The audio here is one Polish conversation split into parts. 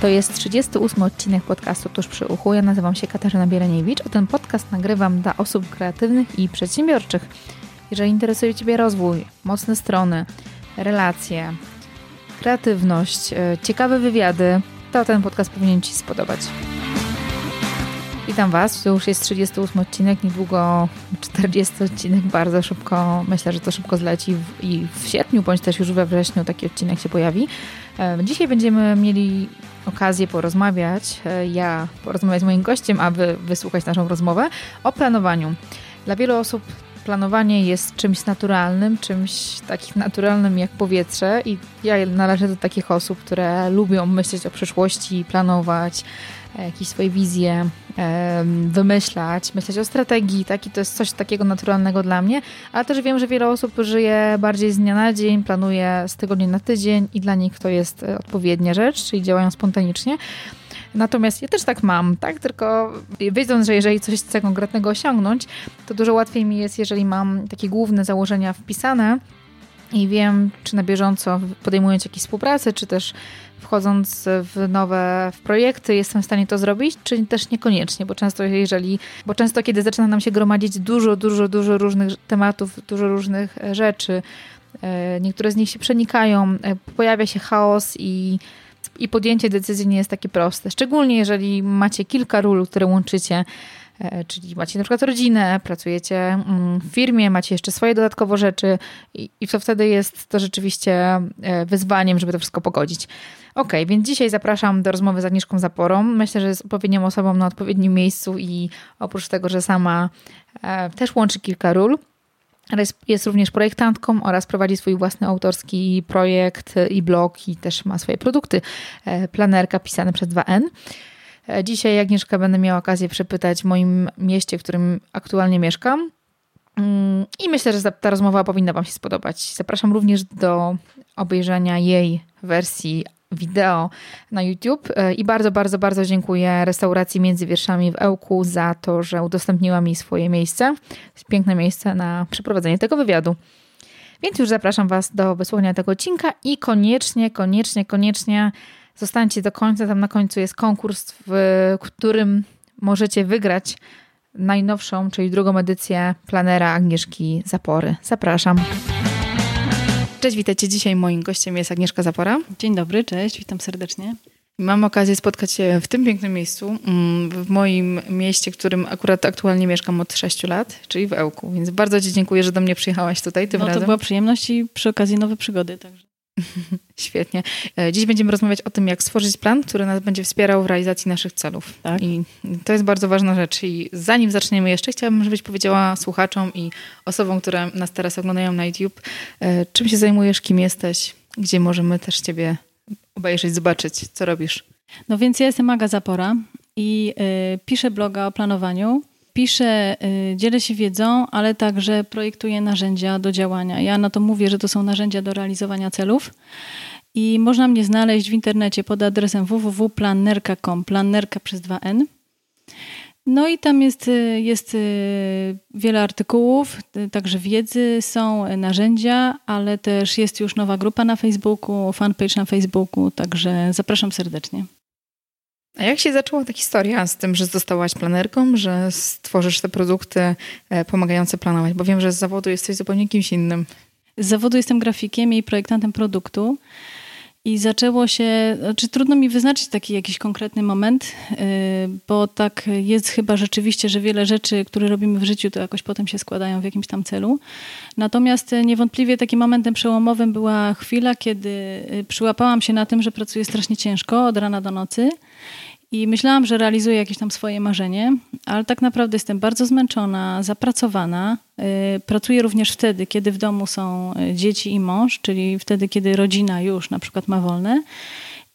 To jest 38 odcinek podcastu Tuż przy uchu. Ja nazywam się Katarzyna Bieleniewicz, a ten podcast nagrywam dla osób kreatywnych i przedsiębiorczych. Jeżeli interesuje Ciebie rozwój, mocne strony, relacje, kreatywność, e, ciekawe wywiady, to ten podcast powinien Ci spodobać. Witam Was, to już jest 38 odcinek, niedługo 40 odcinek, bardzo szybko, myślę, że to szybko zleci w, i w sierpniu, bądź też już we wrześniu taki odcinek się pojawi. Dzisiaj będziemy mieli okazję porozmawiać, e, ja porozmawiać z moim gościem, aby wysłuchać naszą rozmowę o planowaniu. Dla wielu osób planowanie jest czymś naturalnym, czymś takim naturalnym jak powietrze i ja należę do takich osób, które lubią myśleć o przyszłości, planować, jakieś swoje wizje wymyślać, myśleć o strategii, tak? I to jest coś takiego naturalnego dla mnie, ale też wiem, że wiele osób żyje bardziej z dnia na dzień, planuje z tygodnia na tydzień i dla nich to jest e, odpowiednia rzecz, czyli działają spontanicznie. Natomiast ja też tak mam, tak? Tylko wiedząc, że jeżeli coś chcę konkretnego osiągnąć, to dużo łatwiej mi jest, jeżeli mam takie główne założenia wpisane i wiem, czy na bieżąco podejmując jakieś współpracę, czy też wchodząc w nowe w projekty, jestem w stanie to zrobić, czy też niekoniecznie, bo często jeżeli, bo często kiedy zaczyna nam się gromadzić dużo, dużo, dużo różnych tematów, dużo różnych e, rzeczy, e, niektóre z nich się przenikają, e, pojawia się chaos i i podjęcie decyzji nie jest takie proste. Szczególnie jeżeli macie kilka ról, które łączycie, czyli macie na przykład rodzinę, pracujecie mm, w firmie, macie jeszcze swoje dodatkowo rzeczy i, i to wtedy jest to rzeczywiście e, wyzwaniem, żeby to wszystko pogodzić. Ok, więc dzisiaj zapraszam do rozmowy z Agnieszką Zaporą. Myślę, że jest odpowiednią osobą na odpowiednim miejscu i oprócz tego, że sama e, też łączy kilka ról, ale jest, jest, również projektantką oraz prowadzi swój własny autorski projekt i blog i też ma swoje produkty. Planerka pisane przez 2N. E, dzisiaj Agnieszka będę miała okazję przepytać w moim mieście, w którym aktualnie mieszkam. Mm, I myślę, że ta rozmowa powinna Wam się spodobać. Zapraszam również do obejrzenia jej wersji wideo na YouTube e, i bardzo, bardzo, bardzo dziękuję restauracji Między Wierszami w Ełku za to, że udostępniła mi swoje miejsce. Piękne miejsce na przeprowadzenie tego wywiadu. Więc już zapraszam Was do wysłuchania tego odcinka i koniecznie, koniecznie, koniecznie Zostańcie do końca, tam na końcu jest konkurs, w którym możecie wygrać najnowszą, czyli drugą edycję planera Agnieszki Zapory. Zapraszam. Cześć, witajcie. Dzisiaj moim gościem jest Agnieszka Zapora. Dzień dobry, cześć, witam serdecznie. Mam okazję spotkać się w tym pięknym miejscu, mm, w moim mieście, w którym akurat aktualnie mieszkam od 6 lat, czyli w Ełku. Więc bardzo Ci dziękuję, że do mnie przyjechałaś tutaj tym no, razem. To była przyjemność i przy okazji nowe przygody. Także. Świetnie. E, dziś będziemy rozmawiać o tym, jak stworzyć plan, który nas będzie wspierał w realizacji naszych celów. Tak. I to jest bardzo ważna rzecz. I zanim zaczniemy jeszcze, chciałabym, żebyś powiedziała słuchaczom i osobom, które nas teraz oglądają na YouTube, e, czym się zajmujesz, kim jesteś, gdzie możemy też ciebie obejrzeć, zobaczyć, co robisz. No więc ja jestem Aga Zapora i y, piszę bloga o planowaniu piszę, y, dzielę się wiedzą, ale także projektuję narzędzia do działania. Ja na to mówię, że to są narzędzia do realizowania celów. I można mnie znaleźć w internecie pod adresem www.plannerka.com, plannerka przez 2n. No i tam jest, y, jest y, wiele artykułów, także wiedzy, są narzędzia, ale też jest już nowa grupa na Facebooku, fanpage na Facebooku, także zapraszam serdecznie. A jak się zaczęła ta historia z tym, że zostałaś planerką, że stworzysz te produkty e, pomagające planować? Bo wiem, że z zawodu jesteś zupełnie kimś innym. Z zawodu jestem grafikiem i projektantem produktu. I zaczęło się, znaczy trudno mi wyznaczyć taki jakiś konkretny moment, e, bo tak jest chyba rzeczywiście, że wiele rzeczy, które robimy w życiu, to jakoś potem się składają w jakimś tam celu. Natomiast niewątpliwie takim momentem przełomowym była chwila, kiedy e, przyłapałam się na tym, że pracuję strasznie ciężko od rana do nocy i myślałam, że realizuję jakieś tam swoje marzenie, ale tak naprawdę jestem bardzo zmęczona, zapracowana. Y, pracuję również wtedy, kiedy w domu są y, dzieci i mąż, czyli wtedy, kiedy rodzina już na przykład ma wolne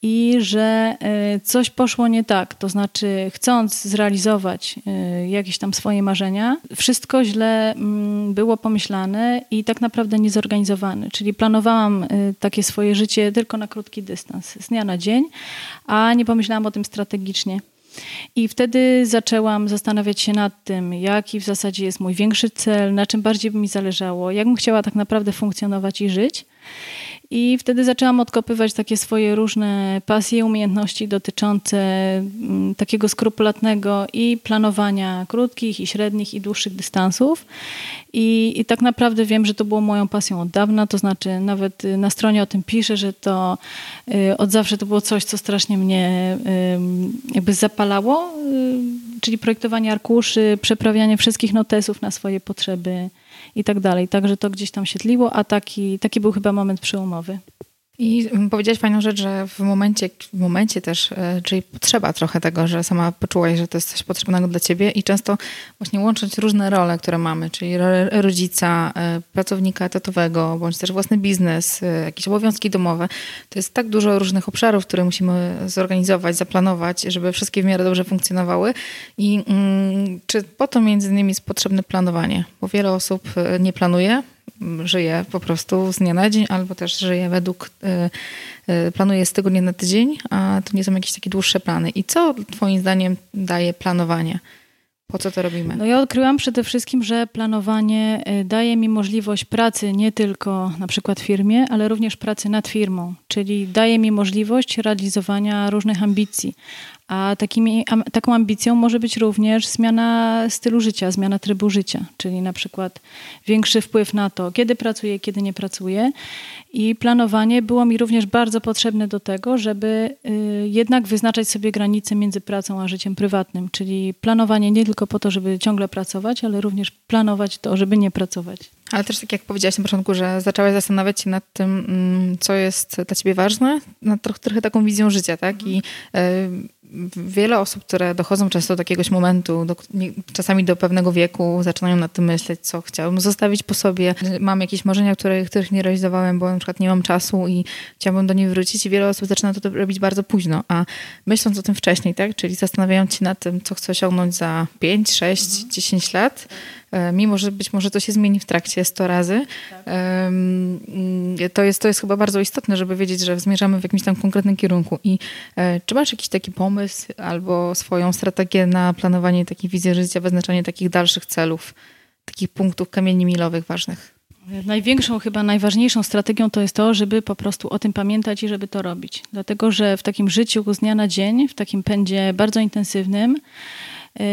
i że e, coś poszło nie tak. To znaczy, chcąc zrealizować e, jakieś tam swoje marzenia, wszystko źle mm, było pomyślane i tak naprawdę niezorganizowane. Czyli planowałam e, takie swoje życie tylko na krótki dystans, z dnia na dzień, a nie pomyślałam o tym strategicznie. I wtedy zaczęłam zastanawiać się nad tym, jaki w zasadzie jest mój większy cel, na czym bardziej by mi zależało, jak bym chciała tak naprawdę funkcjonować i żyć. I wtedy zaczęłam odkopywać takie swoje różne pasje, umiejętności dotyczące mm, takiego skrupulatnego i planowania krótkich, i średnich, i dłuższych dystansów. I, I tak naprawdę wiem, że to było moją pasją od dawna, to znaczy nawet na stronie o tym piszę, że to y, od zawsze to było coś, co strasznie mnie jakby zapalało, y, czyli projektowanie arkuszy, przeprawianie wszystkich notesów na swoje potrzeby i tak dalej. Także to gdzieś tam się tliło, a taki, taki był chyba moment przełomowy. I powiedziałaś fajną rzecz, że w momencie, w momencie też, e, czyli potrzeba trochę tego, że sama poczułaś, że to jest coś potrzebnego dla ciebie i często właśnie łączyć różne role, które mamy, czyli rodzica, e, pracownika etatowego, bądź też własny biznes, e, jakieś obowiązki domowe. To jest tak dużo różnych obszarów, które musimy zorganizować, zaplanować, żeby wszystkie w miarę dobrze funkcjonowały. I mm, czy po to między innymi jest potrzebne planowanie? Bo wiele osób nie planuje, żyje po prostu z dnia na dzień, albo też żyje według, y, y, planuje z tygodnia na tydzień, a to nie są jakieś takie dłuższe plany. I co Twoim zdaniem daje planowanie? Po co to robimy? No ja odkryłam przede wszystkim, że planowanie y, daje mi możliwość pracy nie tylko na przykład firmie, ale również pracy nad firmą, czyli daje mi możliwość realizowania różnych ambicji. A takimi, taką ambicją może być również zmiana stylu życia, zmiana trybu życia, czyli na przykład większy wpływ na to, kiedy pracuję, kiedy nie pracuję. I planowanie było mi również bardzo potrzebne do tego, żeby y, jednak wyznaczać sobie granice między pracą a życiem prywatnym, czyli planowanie nie tylko po to, żeby ciągle pracować, ale również planować to, żeby nie pracować. Ale też tak jak powiedziałaś na początku, że zaczęłaś zastanawiać się nad tym, mm, co jest dla ciebie ważne, nad trochę, trochę taką wizją życia, tak? I y, wiele osób, które dochodzą często do jakiegoś momentu, do, czasami do pewnego wieku, zaczynają nad tym myśleć, co chciałbym zostawić po sobie. Mam jakieś marzenia, które, których nie realizowałem, bo na przykład nie mam czasu i chciałabym do nich wrócić i wiele osób zaczyna to robić bardzo późno, a myśląc o tym wcześniej, tak, czyli zastanawiając się nad tym, co chcę osiągnąć za 5, 6, mhm. 10 lat, mimo że być może to się zmieni w trakcie 100 razy. Tak. To, jest, to jest chyba bardzo istotne, żeby wiedzieć, że zmierzamy w jakimś tam konkretnym kierunku. I e, czy masz jakiś taki pomysł albo swoją strategię na planowanie takiej wizji życia, wyznaczanie takich dalszych celów, takich punktów kamieni milowych ważnych? Największą, chyba najważniejszą strategią to jest to, żeby po prostu o tym pamiętać i żeby to robić. Dlatego, że w takim życiu z dnia na dzień, w takim pędzie bardzo intensywnym, e,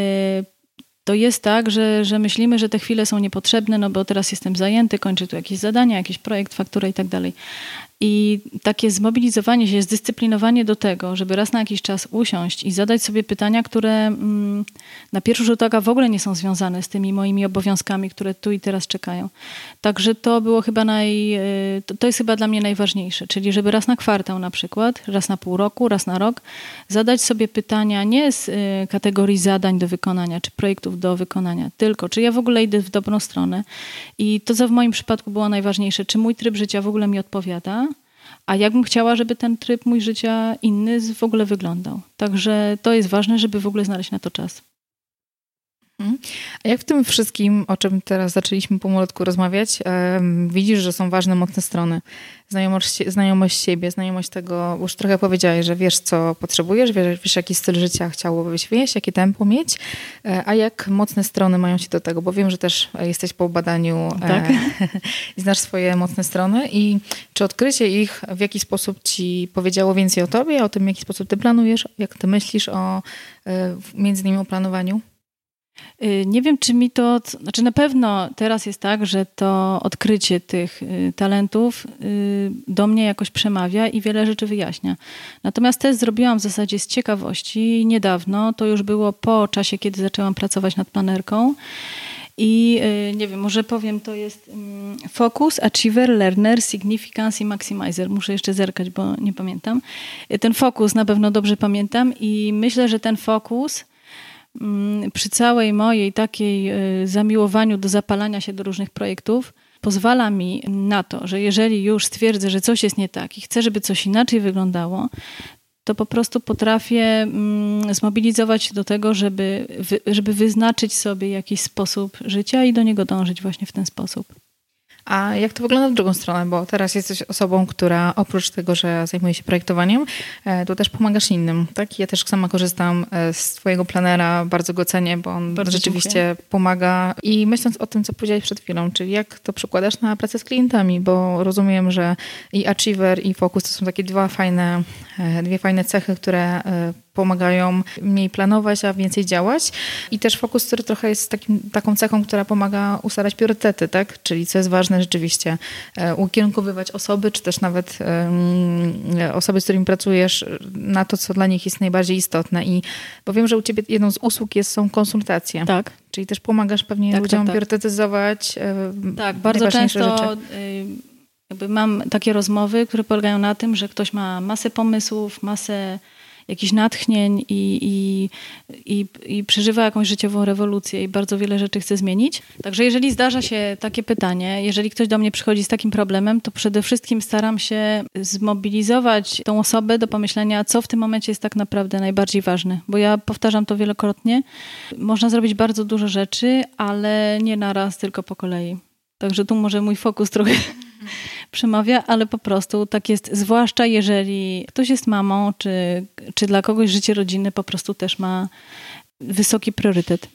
to jest tak, że, że myślimy, że te chwile są niepotrzebne, no bo teraz jestem zajęty, kończę tu jakieś zadania, jakiś projekt, fakturę i tak dalej. I takie zmobilizowanie się, zdyscyplinowanie do tego, żeby raz na jakiś czas usiąść i zadać sobie pytania, które mm, na pierwszy rzut oka w ogóle nie są związane z tymi moimi obowiązkami, które tu i teraz czekają. Także to było chyba naj, e, to jest chyba dla mnie najważniejsze, czyli żeby raz na kwartał na przykład, raz na pół roku, raz na rok, zadać sobie pytania nie z e, kategorii zadań do wykonania, czy projektów do wykonania, tylko czy ja w ogóle idę w dobrą stronę. I to, co w moim przypadku było najważniejsze, czy mój tryb życia w ogóle mi odpowiada, a jak bym chciała, żeby ten tryb mój życia inny w ogóle wyglądał. Także to jest ważne, żeby w ogóle znaleźć na to czas. Mhm. A jak w tym wszystkim, o czym teraz zaczęliśmy pomolutku rozmawiać, widzisz, że są ważne, mocne strony? Znajomość, znajomość siebie, znajomość tego, już trochę powiedziałeś, że wiesz, co potrzebujesz, wiesz, wiesz jaki styl życia chciałobyś wieść, jakie tempo mieć, e, a jak mocne strony mają się do tego? Bo wiem, że też jesteś po badaniu e, tak. i znasz swoje mocne strony i czy odkrycie ich w jaki sposób ci powiedziało więcej o tobie, o tym, w jaki sposób ty planujesz, jak ty myślisz o e, między innymi o planowaniu? Y, nie wiem, czy mi to, znaczy na pewno teraz jest tak, że to odkrycie tych y, talentów y, do mnie jakoś przemawia i wiele rzeczy wyjaśnia. Natomiast też zrobiłam w zasadzie z ciekawości niedawno, to już było po czasie, kiedy zaczęłam pracować nad planerką. I nie wiem, może powiem, to jest mm, Focus, Achiever, Learner, Significance i Maximizer. Muszę jeszcze zerkać, bo nie pamiętam. Ten fokus na pewno dobrze pamiętam i myślę, że ten fokus przy całej mojej takiej y, zamiłowaniu do zapalania się do różnych projektów, pozwala mi na to, że jeżeli już stwierdzę, że coś jest nie tak i chcę, żeby coś inaczej wyglądało, to po prostu potrafię mm, zmobilizować się do tego, żeby, żeby wyznaczyć sobie jakiś sposób życia i do niego dążyć właśnie w ten sposób. A jak to wygląda w drugą stronę? Bo teraz jesteś osobą, która oprócz tego, że zajmuje się projektowaniem, e, to też pomagasz innym, tak? Ja też sama korzystam e, z twojego planera, bardzo go cenię, bo on bardzo rzeczywiście dziękuję. pomaga. I myśląc o tym, co powiedziałeś przed chwilą, czyli jak to przekładasz na pracę z klientami, bo rozumiem, że i Achiever i Focus to są takie dwa fajne, e, dwie fajne cechy, które pomagają mniej planować, a więcej działać. I też fokus, który trochę jest takim, taką cechą, która pomaga ustalać priorytety, tak? Czyli co jest ważne rzeczywiście, e, ukierunkowywać osoby, czy też nawet osoby, z którymi pracujesz, na to, co dla nich jest najbardziej istotne. I bo wiem, że u ciebie jedną z usług jest, są konsultacje. Tak. Czyli też pomagasz pewnie tak, ludziom tak, tak. priorytetyzować. E, tak, bardzo często. Rzeczy. Jakby mam takie rozmowy, które polegają na tym, że ktoś ma masę pomysłów, masę jakichś natchnień i, i, i, i przeżywa jakąś życiową rewolucję i bardzo wiele rzeczy chce zmienić. Także jeżeli zdarza się takie pytanie, jeżeli ktoś do mnie przychodzi z takim problemem, to przede wszystkim staram się zmobilizować tą osobę do pomyślenia, co w tym momencie jest tak naprawdę najbardziej ważne. Bo ja powtarzam to wielokrotnie. Można zrobić bardzo dużo rzeczy, ale nie naraz, tylko po kolei. Także tu może mój fokus trochę przemawia, ale po prostu tak jest, zwłaszcza jeżeli ktoś jest mamą, czy, czy dla kogoś życie rodzinne po prostu też ma wysoki priorytet.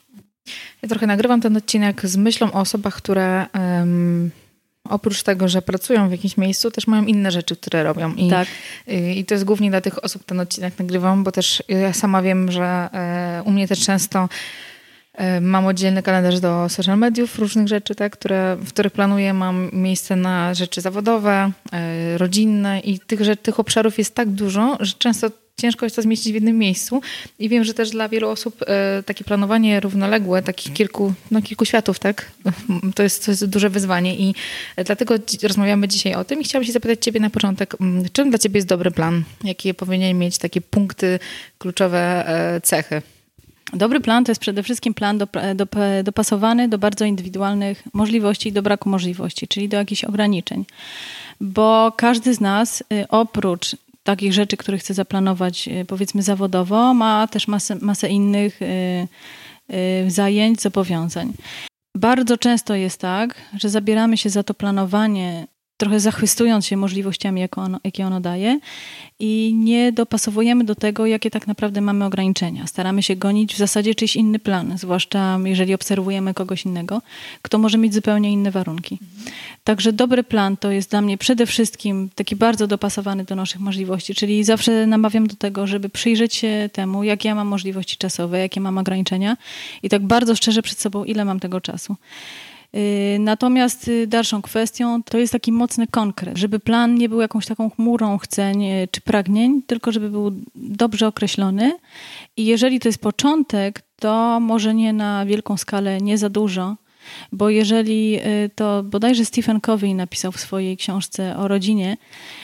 Ja trochę nagrywam ten odcinek z myślą o osobach, które um, oprócz tego, że pracują w jakimś miejscu, też mają inne rzeczy, które robią. I, tak. i, i to jest głównie dla tych osób ten odcinek nagrywam, bo też ja sama wiem, że e, u mnie też często mam oddzielny kalendarz do social mediów, różnych rzeczy, tak, które, w których planuję. Mam miejsce na rzeczy zawodowe, e, rodzinne i tych, tych obszarów jest tak dużo, że często ciężko jest to zmieścić w jednym miejscu. I wiem, że też dla wielu osób e, takie planowanie równoległe, takich kilku, no, kilku światów, tak, to jest, to jest duże wyzwanie. I dlatego rozmawiamy dzisiaj o tym. I chciałabym się zapytać Ciebie na początek, czym dla Ciebie jest dobry plan? Jakie powinien mieć takie punkty, kluczowe cechy? Dobry plan to jest przede wszystkim plan do, do, dopasowany do bardzo indywidualnych możliwości i do braku możliwości, czyli do jakichś ograniczeń. Bo każdy z nas y, oprócz takich rzeczy, które chce zaplanować y, powiedzmy zawodowo, ma też masę, masę innych y, zajęć, zobowiązań. Bardzo często jest tak, że zabieramy się za to planowanie trochę zachwystując się możliwościami, ono, jakie ono daje i nie dopasowujemy do tego, jakie tak naprawdę mamy ograniczenia. Staramy się gonić w zasadzie czyjś inny plan, zwłaszcza jeżeli obserwujemy kogoś innego, kto może mieć zupełnie inne warunki. Także dobry plan to jest dla mnie przede wszystkim taki bardzo dopasowany do naszych możliwości, czyli zawsze namawiam do tego, żeby przyjrzeć się temu, jakie ja mam możliwości czasowe, jakie mam ograniczenia i tak bardzo szczerze przed sobą, ile mam tego czasu. Y, natomiast y, dalszą kwestią to jest taki mocny konkret, żeby plan nie był jakąś taką chmurą chceń y, czy pragnień, tylko żeby był dobrze określony. I jeżeli to jest początek, to może nie na wielką skalę, nie za dużo, bo jeżeli y, to bodajże Stephen Covey napisał w swojej książce o rodzinie,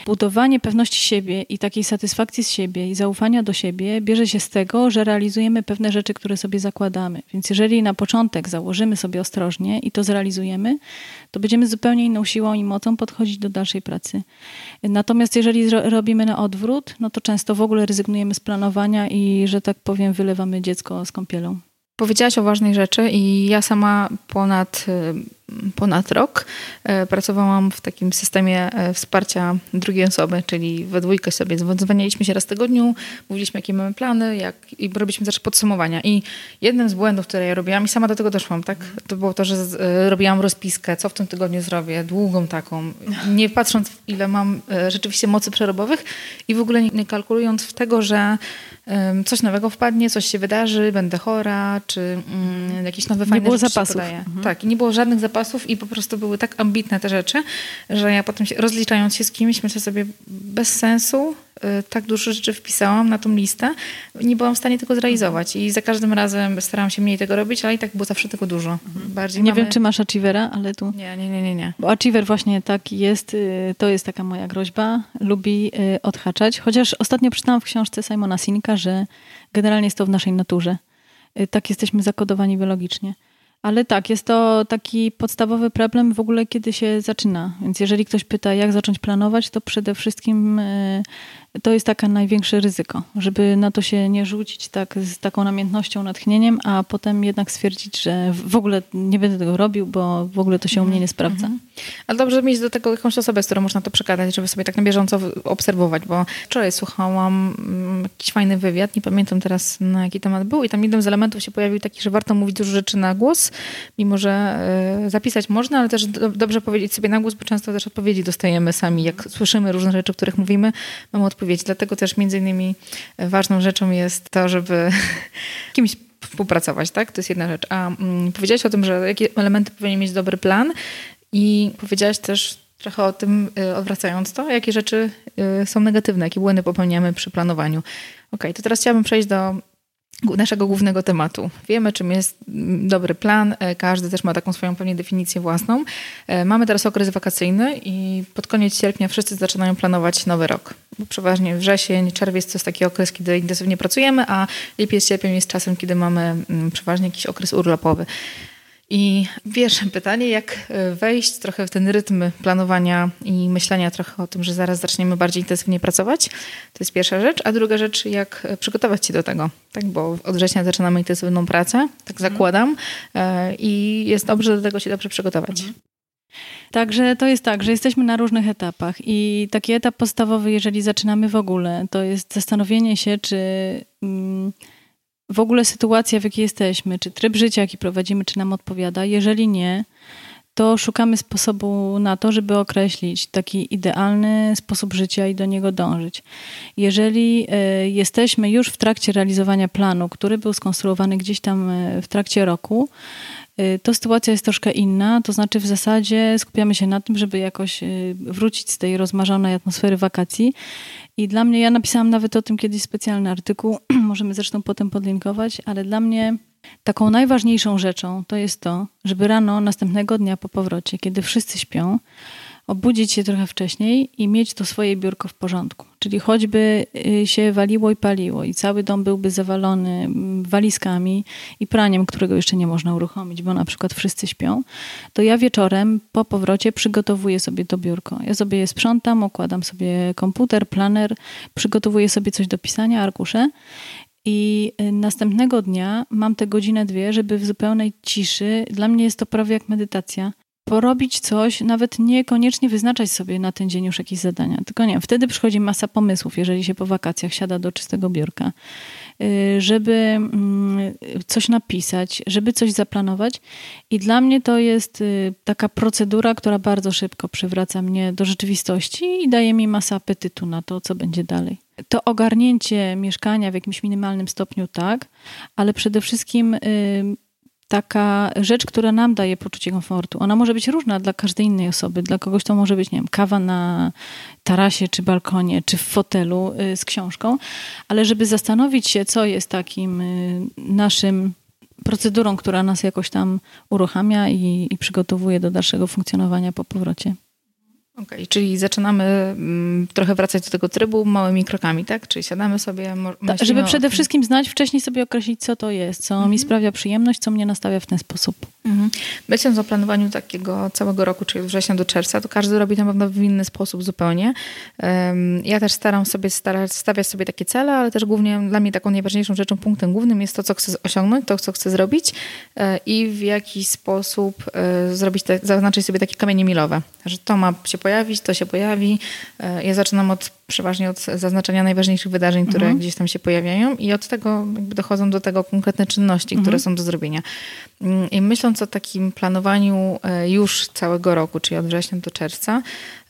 budowanie pewności siebie i takiej satysfakcji z siebie i zaufania do siebie bierze się z tego, że realizujemy pewne rzeczy, które sobie zakładamy. Więc jeżeli na początek założymy sobie ostrożnie i to zrealizujemy, to będziemy zupełnie inną siłą i mocą podchodzić do dalszej pracy. Natomiast jeżeli robimy na odwrót, no to często w ogóle rezygnujemy z planowania i, że tak powiem, wylewamy dziecko z kąpielą. Powiedziałaś o ważnej rzeczy i ja sama ponad ponad rok e, pracowałam w takim systemie e, wsparcia drugiej osoby, czyli we dwójkę sobie dzwoniliśmy się raz w tygodniu, mówiliśmy jakie mamy plany jak, i robiliśmy też podsumowania. I jednym z błędów, które ja robiłam i sama do tego doszłam, tak, to było to, że e, robiłam rozpiskę, co w tym tygodniu zrobię, długą taką, nie patrząc ile mam rzeczywiście mocy przerobowych i w ogóle nie kalkulując w tego, że coś nowego wpadnie, coś się wydarzy, będę chora, czy mm, jakieś nowe fajne nie było zapasów. Mhm. Tak, i nie było żadnych zapasów zapasów i po prostu były tak ambitne te rzeczy, że ja potem się, rozliczając się z kimś, myślę sobie, bez sensu, y, tak dużo rzeczy wpisałam na tą listę, nie byłam w stanie tego zrealizować i za każdym razem starałam się mniej tego robić, ale i tak było zawsze tego dużo. Mhm. Bardziej nie mamy... wiem, czy masz Achievera, ale tu... Nie, nie, nie, nie, nie. Bo Achiever właśnie taki jest, y, to jest taka moja groźba, lubi y, odhaczać, chociaż ostatnio przeczytałam w książce Simona Sinka, że generalnie jest to w naszej naturze. Tak jesteśmy zakodowani biologicznie. Ale tak, jest to taki podstawowy problem w ogóle, kiedy się zaczyna. Więc jeżeli ktoś pyta, jak zacząć planować, to przede wszystkim e, to jest taka największe ryzyko, żeby na to się nie rzucić tak z taką namiętnością, natchnieniem, a potem jednak stwierdzić, że w ogóle nie będę tego robił, bo w ogóle to się u mnie nie sprawdza. Mhm. Ale dobrze mieć do tego jakąś osobę, z którą można to przekazać, żeby sobie tak na bieżąco obserwować, bo wczoraj słuchałam mm, jakiś fajny wywiad, nie pamiętam teraz na jaki temat był i tam jednym z elementów się pojawił taki, że warto mówić dużo rzeczy na głos, mimo że y, zapisać można, ale też do, dobrze powiedzieć sobie na głos, bo często też odpowiedzi dostajemy sami, jak słyszymy różne rzeczy, o których mówimy, mamy odpowiedź. Dlatego też między innymi ważną rzeczą jest to, żeby kimś współpracować, tak? To jest jedna rzecz. A mm, powiedziałaś o tym, że jakie elementy powinien mieć dobry plan i powiedziałaś też trochę o tym, y, odwracając to, jakie rzeczy y, są negatywne, jakie błędy popełniamy przy planowaniu. Ok, to teraz chciałabym przejść do naszego głównego tematu. Wiemy, czym jest mm, dobry plan. E, każdy też ma taką swoją pewnie definicję własną. E, mamy teraz okres wakacyjny i pod koniec sierpnia wszyscy zaczynają planować nowy rok. Bo przeważnie wrzesień, czerwiec to jest taki okres, kiedy intensywnie pracujemy, a lipiec, sierpień jest czasem, kiedy mamy mm, przeważnie jakiś okres urlopowy. I pierwsze pytanie, jak e, wejść trochę w ten rytm planowania i myślenia trochę o tym, że zaraz zaczniemy bardziej intensywnie pracować. To jest pierwsza rzecz. A druga rzecz, jak e, przygotować się do tego. Tak, bo od września zaczynamy intensywną pracę, tak mhm. zakładam. E, I jest dobrze do tego się dobrze przygotować. Mhm. Także to jest tak, że jesteśmy na różnych etapach i taki etap podstawowy, jeżeli zaczynamy w ogóle, to jest zastanowienie się, czy... Mm, w ogóle sytuacja, w jakiej jesteśmy, czy tryb życia, jaki prowadzimy, czy nam odpowiada. Jeżeli nie, to szukamy sposobu na to, żeby określić taki idealny sposób życia i do niego dążyć. Jeżeli e, jesteśmy już w trakcie realizowania planu, który był skonstruowany gdzieś tam e, w trakcie roku, e, to sytuacja jest troszkę inna, to znaczy w zasadzie skupiamy się na tym, żeby jakoś wrócić z tej rozmarzonej atmosfery wakacji i dla mnie, ja napisałam nawet o tym kiedyś specjalny artykuł, możemy zresztą potem podlinkować, ale dla mnie taką najważniejszą rzeczą to jest to, żeby rano następnego dnia po powrocie, kiedy wszyscy śpią, obudzić się trochę wcześniej i mieć to swoje biurko w porządku. Czyli choćby y, się waliło i paliło i cały dom byłby zawalony walizkami i praniem, którego jeszcze nie można uruchomić, bo na przykład wszyscy śpią, to ja wieczorem po powrocie przygotowuję sobie to biurko. Ja sobie je sprzątam, układam sobie komputer, planer, przygotowuję sobie coś do pisania, arkusze i y, następnego dnia mam te godzinę, dwie, żeby w zupełnej ciszy, dla mnie jest to prawie jak medytacja, porobić coś, nawet niekoniecznie wyznaczać sobie na ten dzień już jakieś zadania. Tylko nie, wtedy przychodzi masa pomysłów, jeżeli się po wakacjach siada do czystego biurka, y, żeby mm, coś napisać, żeby coś zaplanować. I dla mnie to jest y, taka procedura, która bardzo szybko przywraca mnie do rzeczywistości i daje mi masę apetytu na to, co będzie dalej. To ogarnięcie mieszkania w jakimś minimalnym stopniu tak, ale przede wszystkim y, taka rzecz, która nam daje poczucie komfortu. Ona może być różna dla każdej innej osoby. Dla kogoś to może być, nie wiem, kawa na tarasie, czy balkonie, czy w fotelu y, z książką, ale żeby zastanowić się, co jest takim y, naszym procedurą, która nas jakoś tam uruchamia i, i przygotowuje do dalszego funkcjonowania po powrocie. Okej, okay, czyli zaczynamy mm, trochę wracać do tego trybu małymi krokami, tak? Czyli siadamy sobie. Ta, żeby przede wszystkim znać, wcześniej sobie określić, co to jest, co mi mhm. sprawia przyjemność, co mnie nastawia w ten sposób. Mhm. Myśląc o planowaniu takiego całego roku, czyli od września do czerwca, to każdy robi na pewno w inny sposób zupełnie. Ja też staram sobie stawiać sobie takie cele, ale też głównie dla mnie taką najważniejszą rzeczą, punktem głównym jest to, co chcę osiągnąć, to, co chcę zrobić e, i w jaki sposób e, zrobić, te, zaznaczyć sobie takie kamienie milowe, że to ma się pojawić, to się pojawi. E, ja zaczynam od przeważnie od zaznaczenia najważniejszych wydarzeń, które mhm. gdzieś tam się pojawiają i od tego jakby dochodzą do tego konkretne czynności, mhm. które są do zrobienia. Mm, I myśląc o takim planowaniu e, już całego roku, czyli od września do czerwca,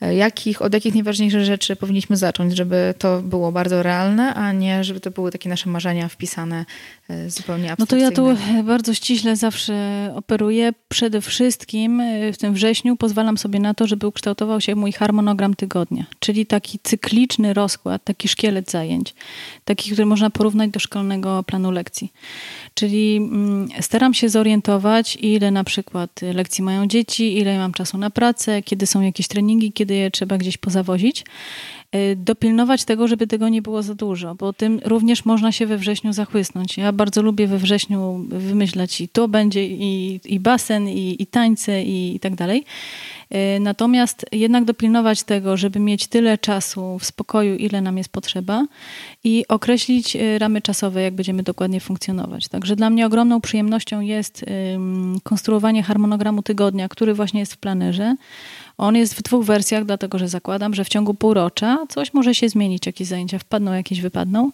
e, jakich, od jakich najważniejszych rzeczy powinniśmy zacząć, żeby to było bardzo realne, a nie żeby to były takie nasze marzenia wpisane zupełnie abstrakcyjne. No to ja tu bardzo ściśle zawsze operuję. Przede wszystkim w tym wrześniu pozwalam sobie na to, żeby ukształtował się mój harmonogram tygodnia, czyli taki cykliczny rozkład, taki szkielet zajęć, taki, który można porównać do szkolnego planu lekcji. Czyli mm, staram się zorientować, ile na przykład lekcji mają dzieci, ile mam czasu na pracę, kiedy są jakieś treningi, kiedy je trzeba gdzieś pozawozić. Y, dopilnować tego, żeby tego nie było za dużo, bo tym również można się we wrześniu zachłysnąć. Ja bardzo lubię we wrześniu wymyślać i to będzie i, i basen, i, i tańce, i, i tak dalej. Y, natomiast jednak dopilnować tego, żeby mieć tyle czasu w spokoju, ile nam jest potrzeba i określić y, ramy czasowe, jak będziemy dokładnie funkcjonować. Także dla mnie ogromną przyjemnością jest konstruowanie harmonogramu tygodnia, który właśnie jest w planerze. On jest w dwóch wersjach, dlatego że zakładam, że w ciągu półrocza coś może się zmienić, jakieś zajęcia wpadną, jakieś wypadną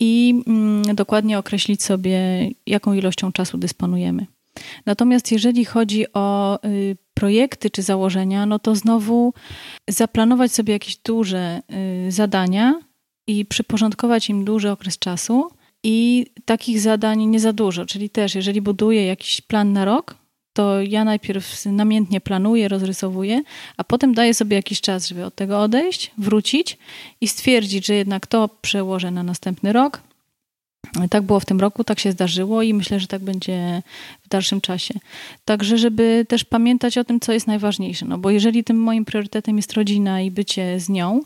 i mm, dokładnie określić sobie, jaką ilością czasu dysponujemy. Natomiast jeżeli chodzi o y, projekty czy założenia, no to znowu zaplanować sobie jakieś duże y, zadania i przyporządkować im duży okres czasu i takich zadań nie za dużo. Czyli też, jeżeli buduję jakiś plan na rok, to ja najpierw namiętnie planuję, rozrysowuję, a potem daję sobie jakiś czas, żeby od tego odejść, wrócić i stwierdzić, że jednak to przełożę na następny rok, tak było w tym roku, tak się zdarzyło i myślę, że tak będzie w dalszym czasie. Także, żeby też pamiętać o tym, co jest najważniejsze. No bo jeżeli tym moim priorytetem jest rodzina i bycie z nią,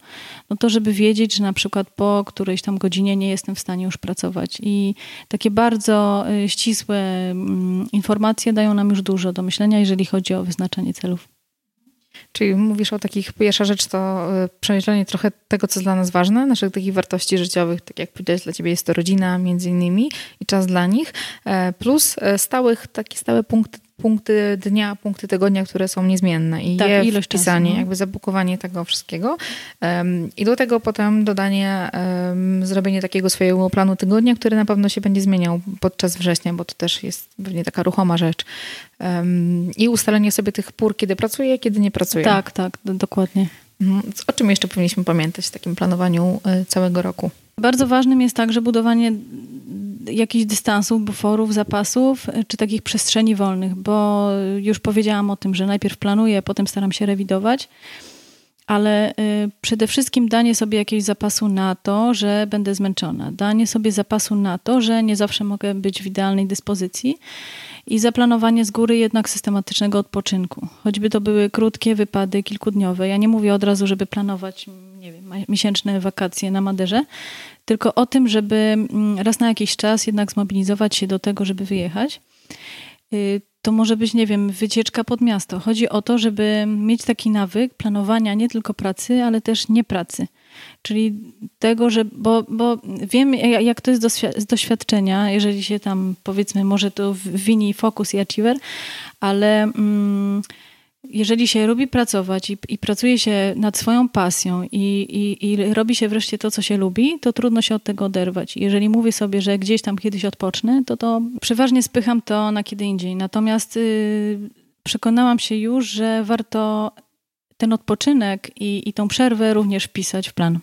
no to żeby wiedzieć, że na przykład po którejś tam godzinie nie jestem w stanie już pracować. I takie bardzo y, ścisłe mm, informacje dają nam już dużo do myślenia, jeżeli chodzi o wyznaczanie celów. Czyli mówisz o takich, pierwsza rzecz to y, przemyślenie trochę tego, co jest dla nas ważne, naszych takich wartości życiowych, tak jak powiedziałeś, dla ciebie jest to rodzina między innymi i czas dla nich, e, plus e, stałych, takie stałe punkty punkty dnia, punkty tygodnia, które są niezmienne i tak, je ilość wpisanie, czasu, no. jakby zabukowanie tego wszystkiego. Um, I do tego potem dodanie, um, zrobienie takiego swojego planu tygodnia, który na pewno się będzie zmieniał podczas września, bo to też jest pewnie taka ruchoma rzecz. Um, I ustalenie sobie tych pór, kiedy pracuję, kiedy nie pracuję. Tak, tak, dokładnie. Mhm. O czym jeszcze powinniśmy pamiętać w takim planowaniu y, całego roku? Bardzo ważnym jest także budowanie jakichś dystansów, buforów, zapasów, czy takich przestrzeni wolnych, bo już powiedziałam o tym, że najpierw planuję, potem staram się rewidować, ale y, przede wszystkim danie sobie jakiegoś zapasu na to, że będę zmęczona, danie sobie zapasu na to, że nie zawsze mogę być w idealnej dyspozycji i zaplanowanie z góry jednak systematycznego odpoczynku. Choćby to były krótkie wypady, kilkudniowe. Ja nie mówię od razu, żeby planować nie wiem, miesięczne wakacje na Maderze, tylko o tym, żeby mm, raz na jakiś czas jednak zmobilizować się do tego, żeby wyjechać. Y, to może być, nie wiem, wycieczka pod miasto. Chodzi o to, żeby mieć taki nawyk planowania nie tylko pracy, ale też nie pracy. Czyli tego, że, bo, bo wiem, jak to jest z doświadczenia, jeżeli się tam, powiedzmy, może to wini Focus i Achiever, ale. Mm, jeżeli się lubi pracować i, i, pracuje się nad swoją pasją i, i, i, robi się wreszcie to, co się lubi, to trudno się od tego oderwać. Jeżeli mówię sobie, że gdzieś tam kiedyś odpocznę, to to przeważnie spycham to na kiedy indziej. Natomiast yy, przekonałam się już, że warto ten odpoczynek i, i tą przerwę również wpisać w plan.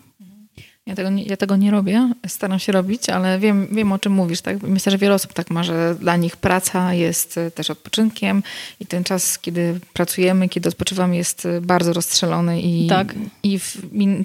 Ja tego, nie, ja tego nie robię, staram się robić, ale wiem, wiem o czym mówisz. Tak? Myślę, że wiele osób tak ma, że dla nich praca jest e, też odpoczynkiem i ten czas, kiedy pracujemy, kiedy odpoczywamy jest e, bardzo rozstrzelony i, tak. i w,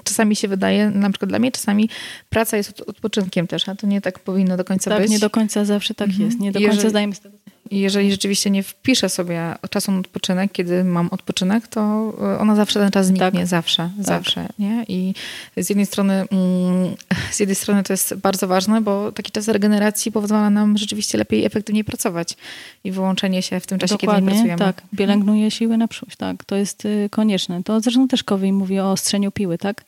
czasami się wydaje, na przykład dla mnie czasami praca jest odpoczynkiem też, a to nie tak powinno do końca tak, być. Tak, nie do końca zawsze tak mhm. jest. Nie do końca zdajemy z tego i jeżeli rzeczywiście nie wpiszę sobie czasu na odpoczynek, kiedy mam odpoczynek, to e, ona zawsze ten czas zniknie, tak. zawsze, tak. zawsze. Nie? I z jednej strony mm, z jednej strony to jest bardzo ważne, bo taki czas regeneracji pozwala nam rzeczywiście lepiej, efektywniej pracować i wyłączenie się w tym czasie, Dokładnie, kiedy nie pracujemy. tak. Pielęgnuje siły na przyszłość, tak. To jest y, konieczne. To zresztą też Kowi mówi o ostrzeniu piły, tak?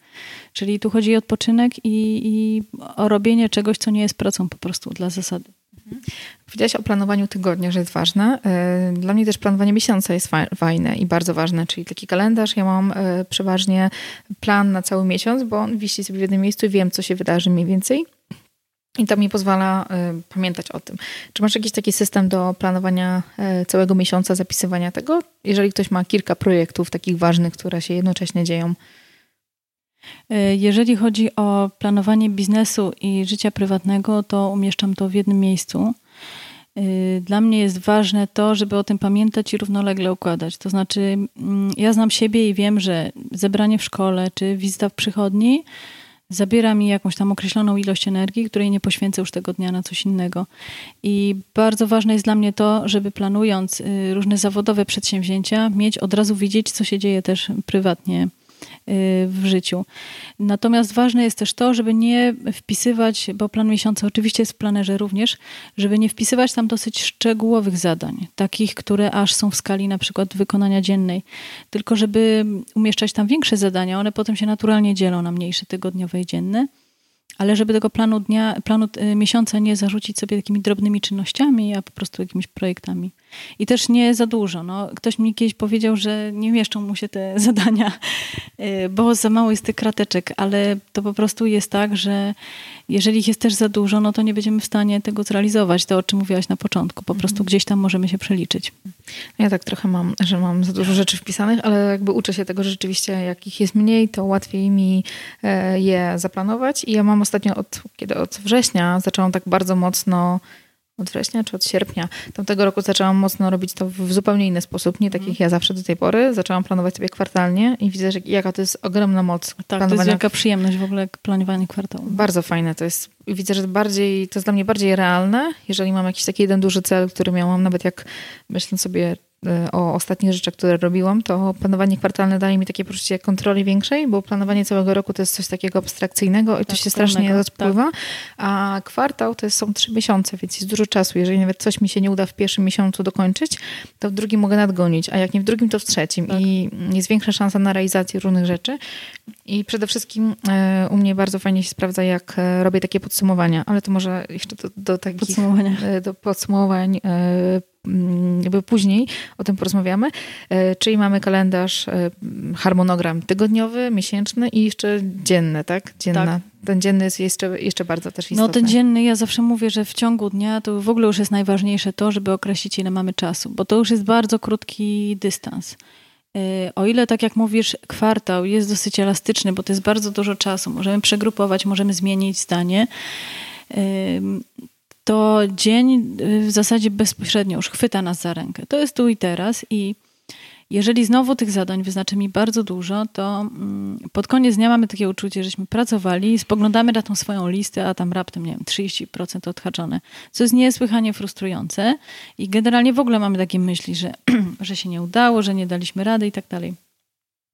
Czyli tu chodzi o odpoczynek i, i o robienie czegoś, co nie jest pracą po prostu dla zasady. Powiedziałaś o planowaniu tygodnia, że jest ważne. E, dla mnie też planowanie miesiąca jest fajne i bardzo ważne, czyli taki kalendarz. Ja mam e, przeważnie plan na cały miesiąc, bo on wisi sobie w jednym miejscu i wiem, co się wydarzy mniej więcej. I to mi pozwala y, pamiętać o tym. Czy masz jakiś taki system do planowania całego miesiąca, zapisywania tego? Jeżeli ktoś ma kilka projektów takich ważnych, które się jednocześnie dzieją. E, jeżeli chodzi o planowanie biznesu i życia prywatnego, to umieszczam to w jednym miejscu. E, dla mnie jest ważne to, żeby o tym pamiętać i równolegle układać. To znaczy, mm, ja znam siebie i wiem, że zebranie w szkole czy wizyta w przychodni zabiera mi jakąś tam określoną ilość energii, której nie poświęcę już tego dnia na coś innego. I bardzo ważne jest dla mnie to, żeby planując y, różne zawodowe przedsięwzięcia, mieć od razu widzieć, co się dzieje też prywatnie w życiu. Natomiast ważne jest też to, żeby nie wpisywać, bo plan miesiąca oczywiście jest w planerze również, żeby nie wpisywać tam dosyć szczegółowych zadań, takich, które aż są w skali na przykład wykonania dziennej, tylko żeby umieszczać tam większe zadania, one potem się naturalnie dzielą na mniejsze tygodniowe i dzienne ale żeby tego planu dnia, planu y, miesiąca nie zarzucić sobie takimi drobnymi czynnościami, a po prostu jakimiś projektami. I też nie za dużo. No, ktoś mi kiedyś powiedział, że nie mieszczą mu się te zadania, y, bo za mało jest tych krateczek, ale to po prostu jest tak, że jeżeli ich jest też za dużo, no to nie będziemy w stanie tego zrealizować, to o czym mówiłaś na początku. Po prostu mhm. gdzieś tam możemy się przeliczyć. Ja tak trochę mam, że mam za dużo rzeczy wpisanych, ale jakby uczę się tego, że rzeczywiście jak ich jest mniej, to łatwiej mi e, je zaplanować. I ja mam ostatnio od, kiedy od września zaczęłam tak bardzo mocno od września czy od sierpnia tamtego roku zaczęłam mocno robić to w zupełnie inny sposób, nie tak jak ja zawsze do tej pory. Zaczęłam planować sobie kwartalnie i widzę, że jaka to jest ogromna moc. Tak, to jest wielka przyjemność w ogóle planowanie kwartału. Bardzo fajne to jest. Widzę, że bardziej, to jest dla mnie bardziej realne, jeżeli mam jakiś taki jeden duży cel, który miałam, nawet jak myślę sobie, o ostatnich rzeczach, które robiłam, to planowanie kwartalne daje mi takie poczucie kontroli większej, bo planowanie całego roku to jest coś takiego abstrakcyjnego i tak, to się strasznie rozpływa, tak. a kwartał to są trzy miesiące, więc jest dużo czasu. Jeżeli nawet coś mi się nie uda w pierwszym miesiącu dokończyć, to w drugim mogę nadgonić, a jak nie w drugim, to w trzecim tak. i jest większa szansa na realizację różnych rzeczy. I przede wszystkim e, u mnie bardzo fajnie się sprawdza, jak e, robię takie podsumowania, ale to może jeszcze do, do takich podsumowania. E, do podsumowań Mm, jakby później o tym porozmawiamy, e, czyli mamy kalendarz, e, harmonogram tygodniowy, miesięczny i jeszcze dzienny, tak? Dzienna. Tak. Ten dzienny jest jeszcze, jeszcze bardzo też istotny. No ten dzienny, ja zawsze mówię, że w ciągu dnia to w ogóle już jest najważniejsze to, żeby określić ile mamy czasu, bo to już jest bardzo krótki dystans. E, o ile, tak jak mówisz, kwartał jest dosyć elastyczny, bo to jest bardzo dużo czasu, możemy przegrupować, możemy zmienić zdanie, to dzień y, w zasadzie bezpośrednio już chwyta nas za rękę. To jest tu i teraz i jeżeli znowu tych zadań wyznaczy mi bardzo dużo, to mm, pod koniec dnia mamy takie uczucie, żeśmy pracowali, spoglądamy na tą swoją listę, a tam raptem, nie wiem, 30% odhaczone, co jest niesłychanie frustrujące i generalnie w ogóle mamy takie myśli, że, że się nie udało, że nie daliśmy rady i tak dalej.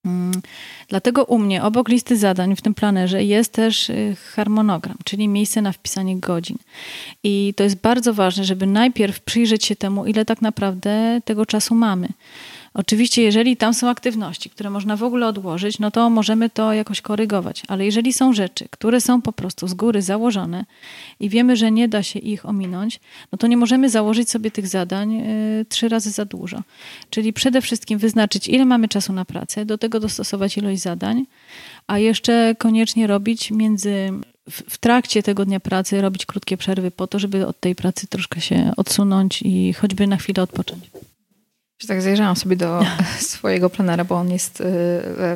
Mm, dlatego u mnie obok listy zadań w tym planerze jest też y, harmonogram, czyli miejsce na wpisanie godzin. I to jest bardzo ważne, żeby najpierw przyjrzeć się temu, ile tak naprawdę tego czasu mamy. Oczywiście, jeżeli tam są aktywności, które można w ogóle odłożyć, no to możemy to jakoś korygować. Ale jeżeli są rzeczy, które są po prostu z góry założone i wiemy, że nie da się ich ominąć, no to nie możemy założyć sobie tych zadań y, trzy razy za dużo. Czyli przede wszystkim wyznaczyć, ile mamy czasu na pracę, do tego dostosować ilość zadań, a jeszcze koniecznie robić między w, trakcie tego dnia pracy robić krótkie przerwy po to, żeby od tej pracy troszkę się odsunąć i choćby na chwilę odpocząć tak zajrzałam sobie do swojego planera, bo on jest, y,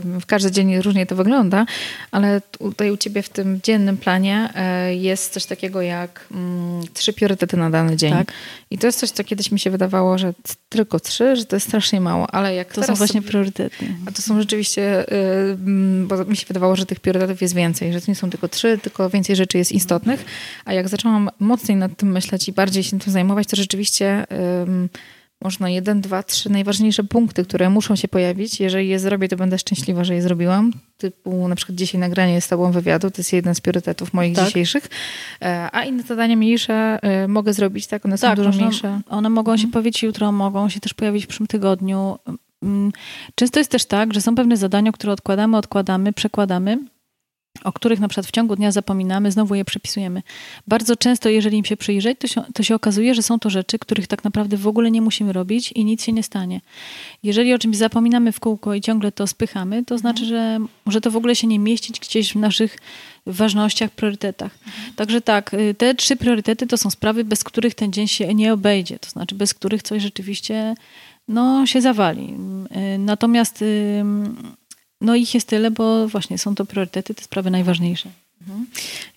w każdy dzień różnie to wygląda, ale tutaj u ciebie w tym dziennym planie y, jest coś takiego jak mm, trzy priorytety na dany dzień. Tak. I to jest coś, co kiedyś mi się wydawało, że tylko trzy, że to jest strasznie mało, ale jak To są właśnie priorytety. A to są rzeczywiście, y, mm, bo mi się wydawało, że tych priorytetów jest więcej, że to nie są tylko trzy, tylko więcej rzeczy jest istotnych, a jak zaczęłam mocniej nad tym myśleć i bardziej się tym zajmować, to rzeczywiście można jeden, dwa, trzy najważniejsze punkty, które muszą się pojawić. Jeżeli je zrobię, to będę szczęśliwa, że je zrobiłam. Typu na przykład dzisiaj nagranie z tobą wywiadu, to jest jeden z priorytetów moich tak. dzisiejszych. E, a inne zadania mniejsze e, mogę zrobić, tak? One są tak, dużo można, mniejsze. One mogą mhm. się pojawić jutro, mogą się też pojawić w przyszłym tygodniu. Mm, często jest też tak, że są pewne zadania, które odkładamy, odkładamy, przekładamy o których na przykład w ciągu dnia zapominamy, znowu je przepisujemy. Bardzo często, jeżeli im się przyjrzeć, to się, to się okazuje, że są to rzeczy, których tak naprawdę w ogóle nie musimy robić i nic się nie stanie. Jeżeli o czymś zapominamy w kółko i ciągle to spychamy, to znaczy, że może to w ogóle się nie mieścić gdzieś w naszych ważnościach, priorytetach. Także tak, y, te trzy priorytety to są sprawy, bez których ten dzień się nie obejdzie, to znaczy bez których coś rzeczywiście no, się zawali. Y, natomiast no ich jest tyle, bo właśnie są to priorytety, te sprawy najważniejsze. Mhm.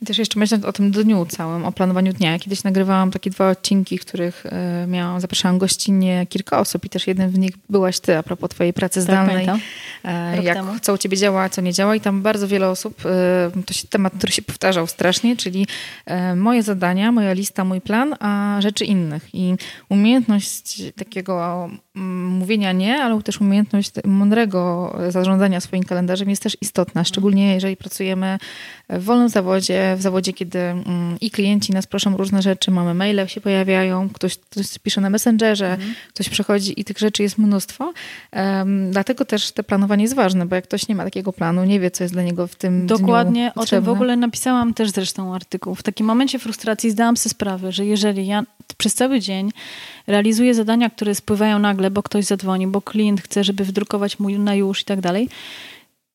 I też jeszcze myśląc o tym dniu całym, o planowaniu dnia. Kiedyś nagrywałam takie dwa odcinki, w których e, miałam, zapraszałam gościnnie kilka osób i też jeden z nich byłaś ty, a propos twojej pracy tak, zdalnej. Tak, jak temu. co u ciebie działa, co nie działa i tam bardzo wiele osób, e, to się temat, który się powtarzał strasznie, czyli moje zadania, moja lista, mój plan, a rzeczy innych. I umiejętność takiego mówienia nie, ale też umiejętność mądrego zarządzania swoim kalendarzem jest też istotna, szczególnie jeżeli pracujemy w wolnym zawodzie, w zawodzie, kiedy mm, i klienci nas proszą różne rzeczy, mamy maile się pojawiają, ktoś, ktoś pisze na Messengerze, mhm. ktoś przychodzi i tych rzeczy jest mnóstwo. Um, dlatego też te planowanie jest ważne, bo jak ktoś nie ma takiego planu, nie wie, co jest dla niego w tym Dokładnie, o tym w ogóle napisałam też zresztą artykuł. W takim momencie frustracji zdałam sobie sprawę, że jeżeli ja przez cały dzień realizuję zadania, które spływają nagle, bo ktoś zadzwoni, bo klient chce, żeby wydrukować mu na już i tak dalej,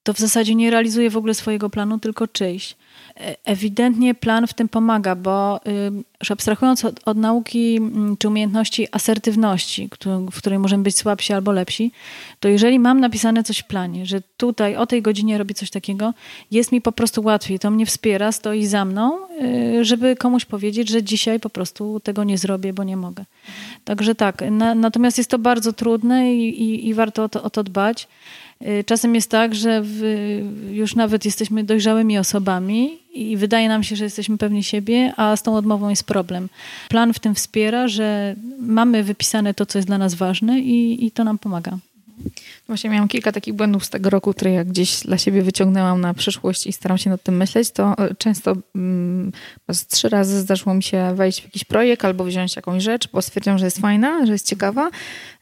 to w zasadzie nie realizuje w ogóle swojego planu, tylko czyjś. Ewidentnie plan w tym pomaga, bo już abstrahując od, od, nauki mm, czy umiejętności asertywności, w której możemy być słabsi albo lepsi, to jeżeli mam napisane coś w planie, że tutaj o tej godzinie robię coś takiego, jest mi po prostu łatwiej, to mnie wspiera, stoi za mną, y, żeby komuś powiedzieć, że dzisiaj po prostu tego nie zrobię, bo nie mogę. Także tak, na, natomiast jest to bardzo trudne i, i, i warto o to, o to dbać. Y, czasem jest tak, że w, już nawet jesteśmy dojrzałymi osobami i wydaje nam się, że jesteśmy pewni siebie, a z tą odmową jest problem. Plan w tym wspiera, że mamy wypisane to, co jest dla nas ważne i, i to nam pomaga. Właśnie miałam kilka takich błędów z tego roku, które jak gdzieś dla siebie wyciągnęłam na przyszłość i staram się nad tym myśleć, to e, często mm, trzy razy zdarzyło mi się wejść w jakiś projekt albo wziąć jakąś rzecz, bo stwierdziłam, że jest fajna, że jest ciekawa.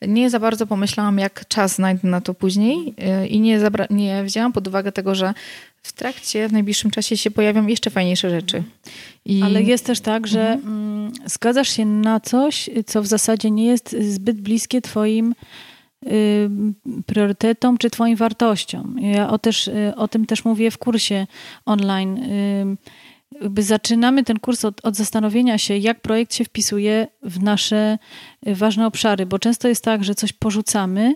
Nie za bardzo pomyślałam, jak czas znajdę na to później e, i nie, nie wzięłam pod uwagę tego, że w trakcie, w najbliższym czasie się pojawią jeszcze fajniejsze rzeczy. I... Ale jest też tak, że mhm. Mm, zgadzasz się na coś, co w zasadzie nie jest zbyt bliskie twoim priorytetom czy Twoim wartościom. Ja o, też, y, o tym też mówię w kursie online. Jakby zaczynamy ten kurs od, od, zastanowienia się, jak projekt się wpisuje w nasze y, ważne obszary, bo często jest tak, że coś porzucamy,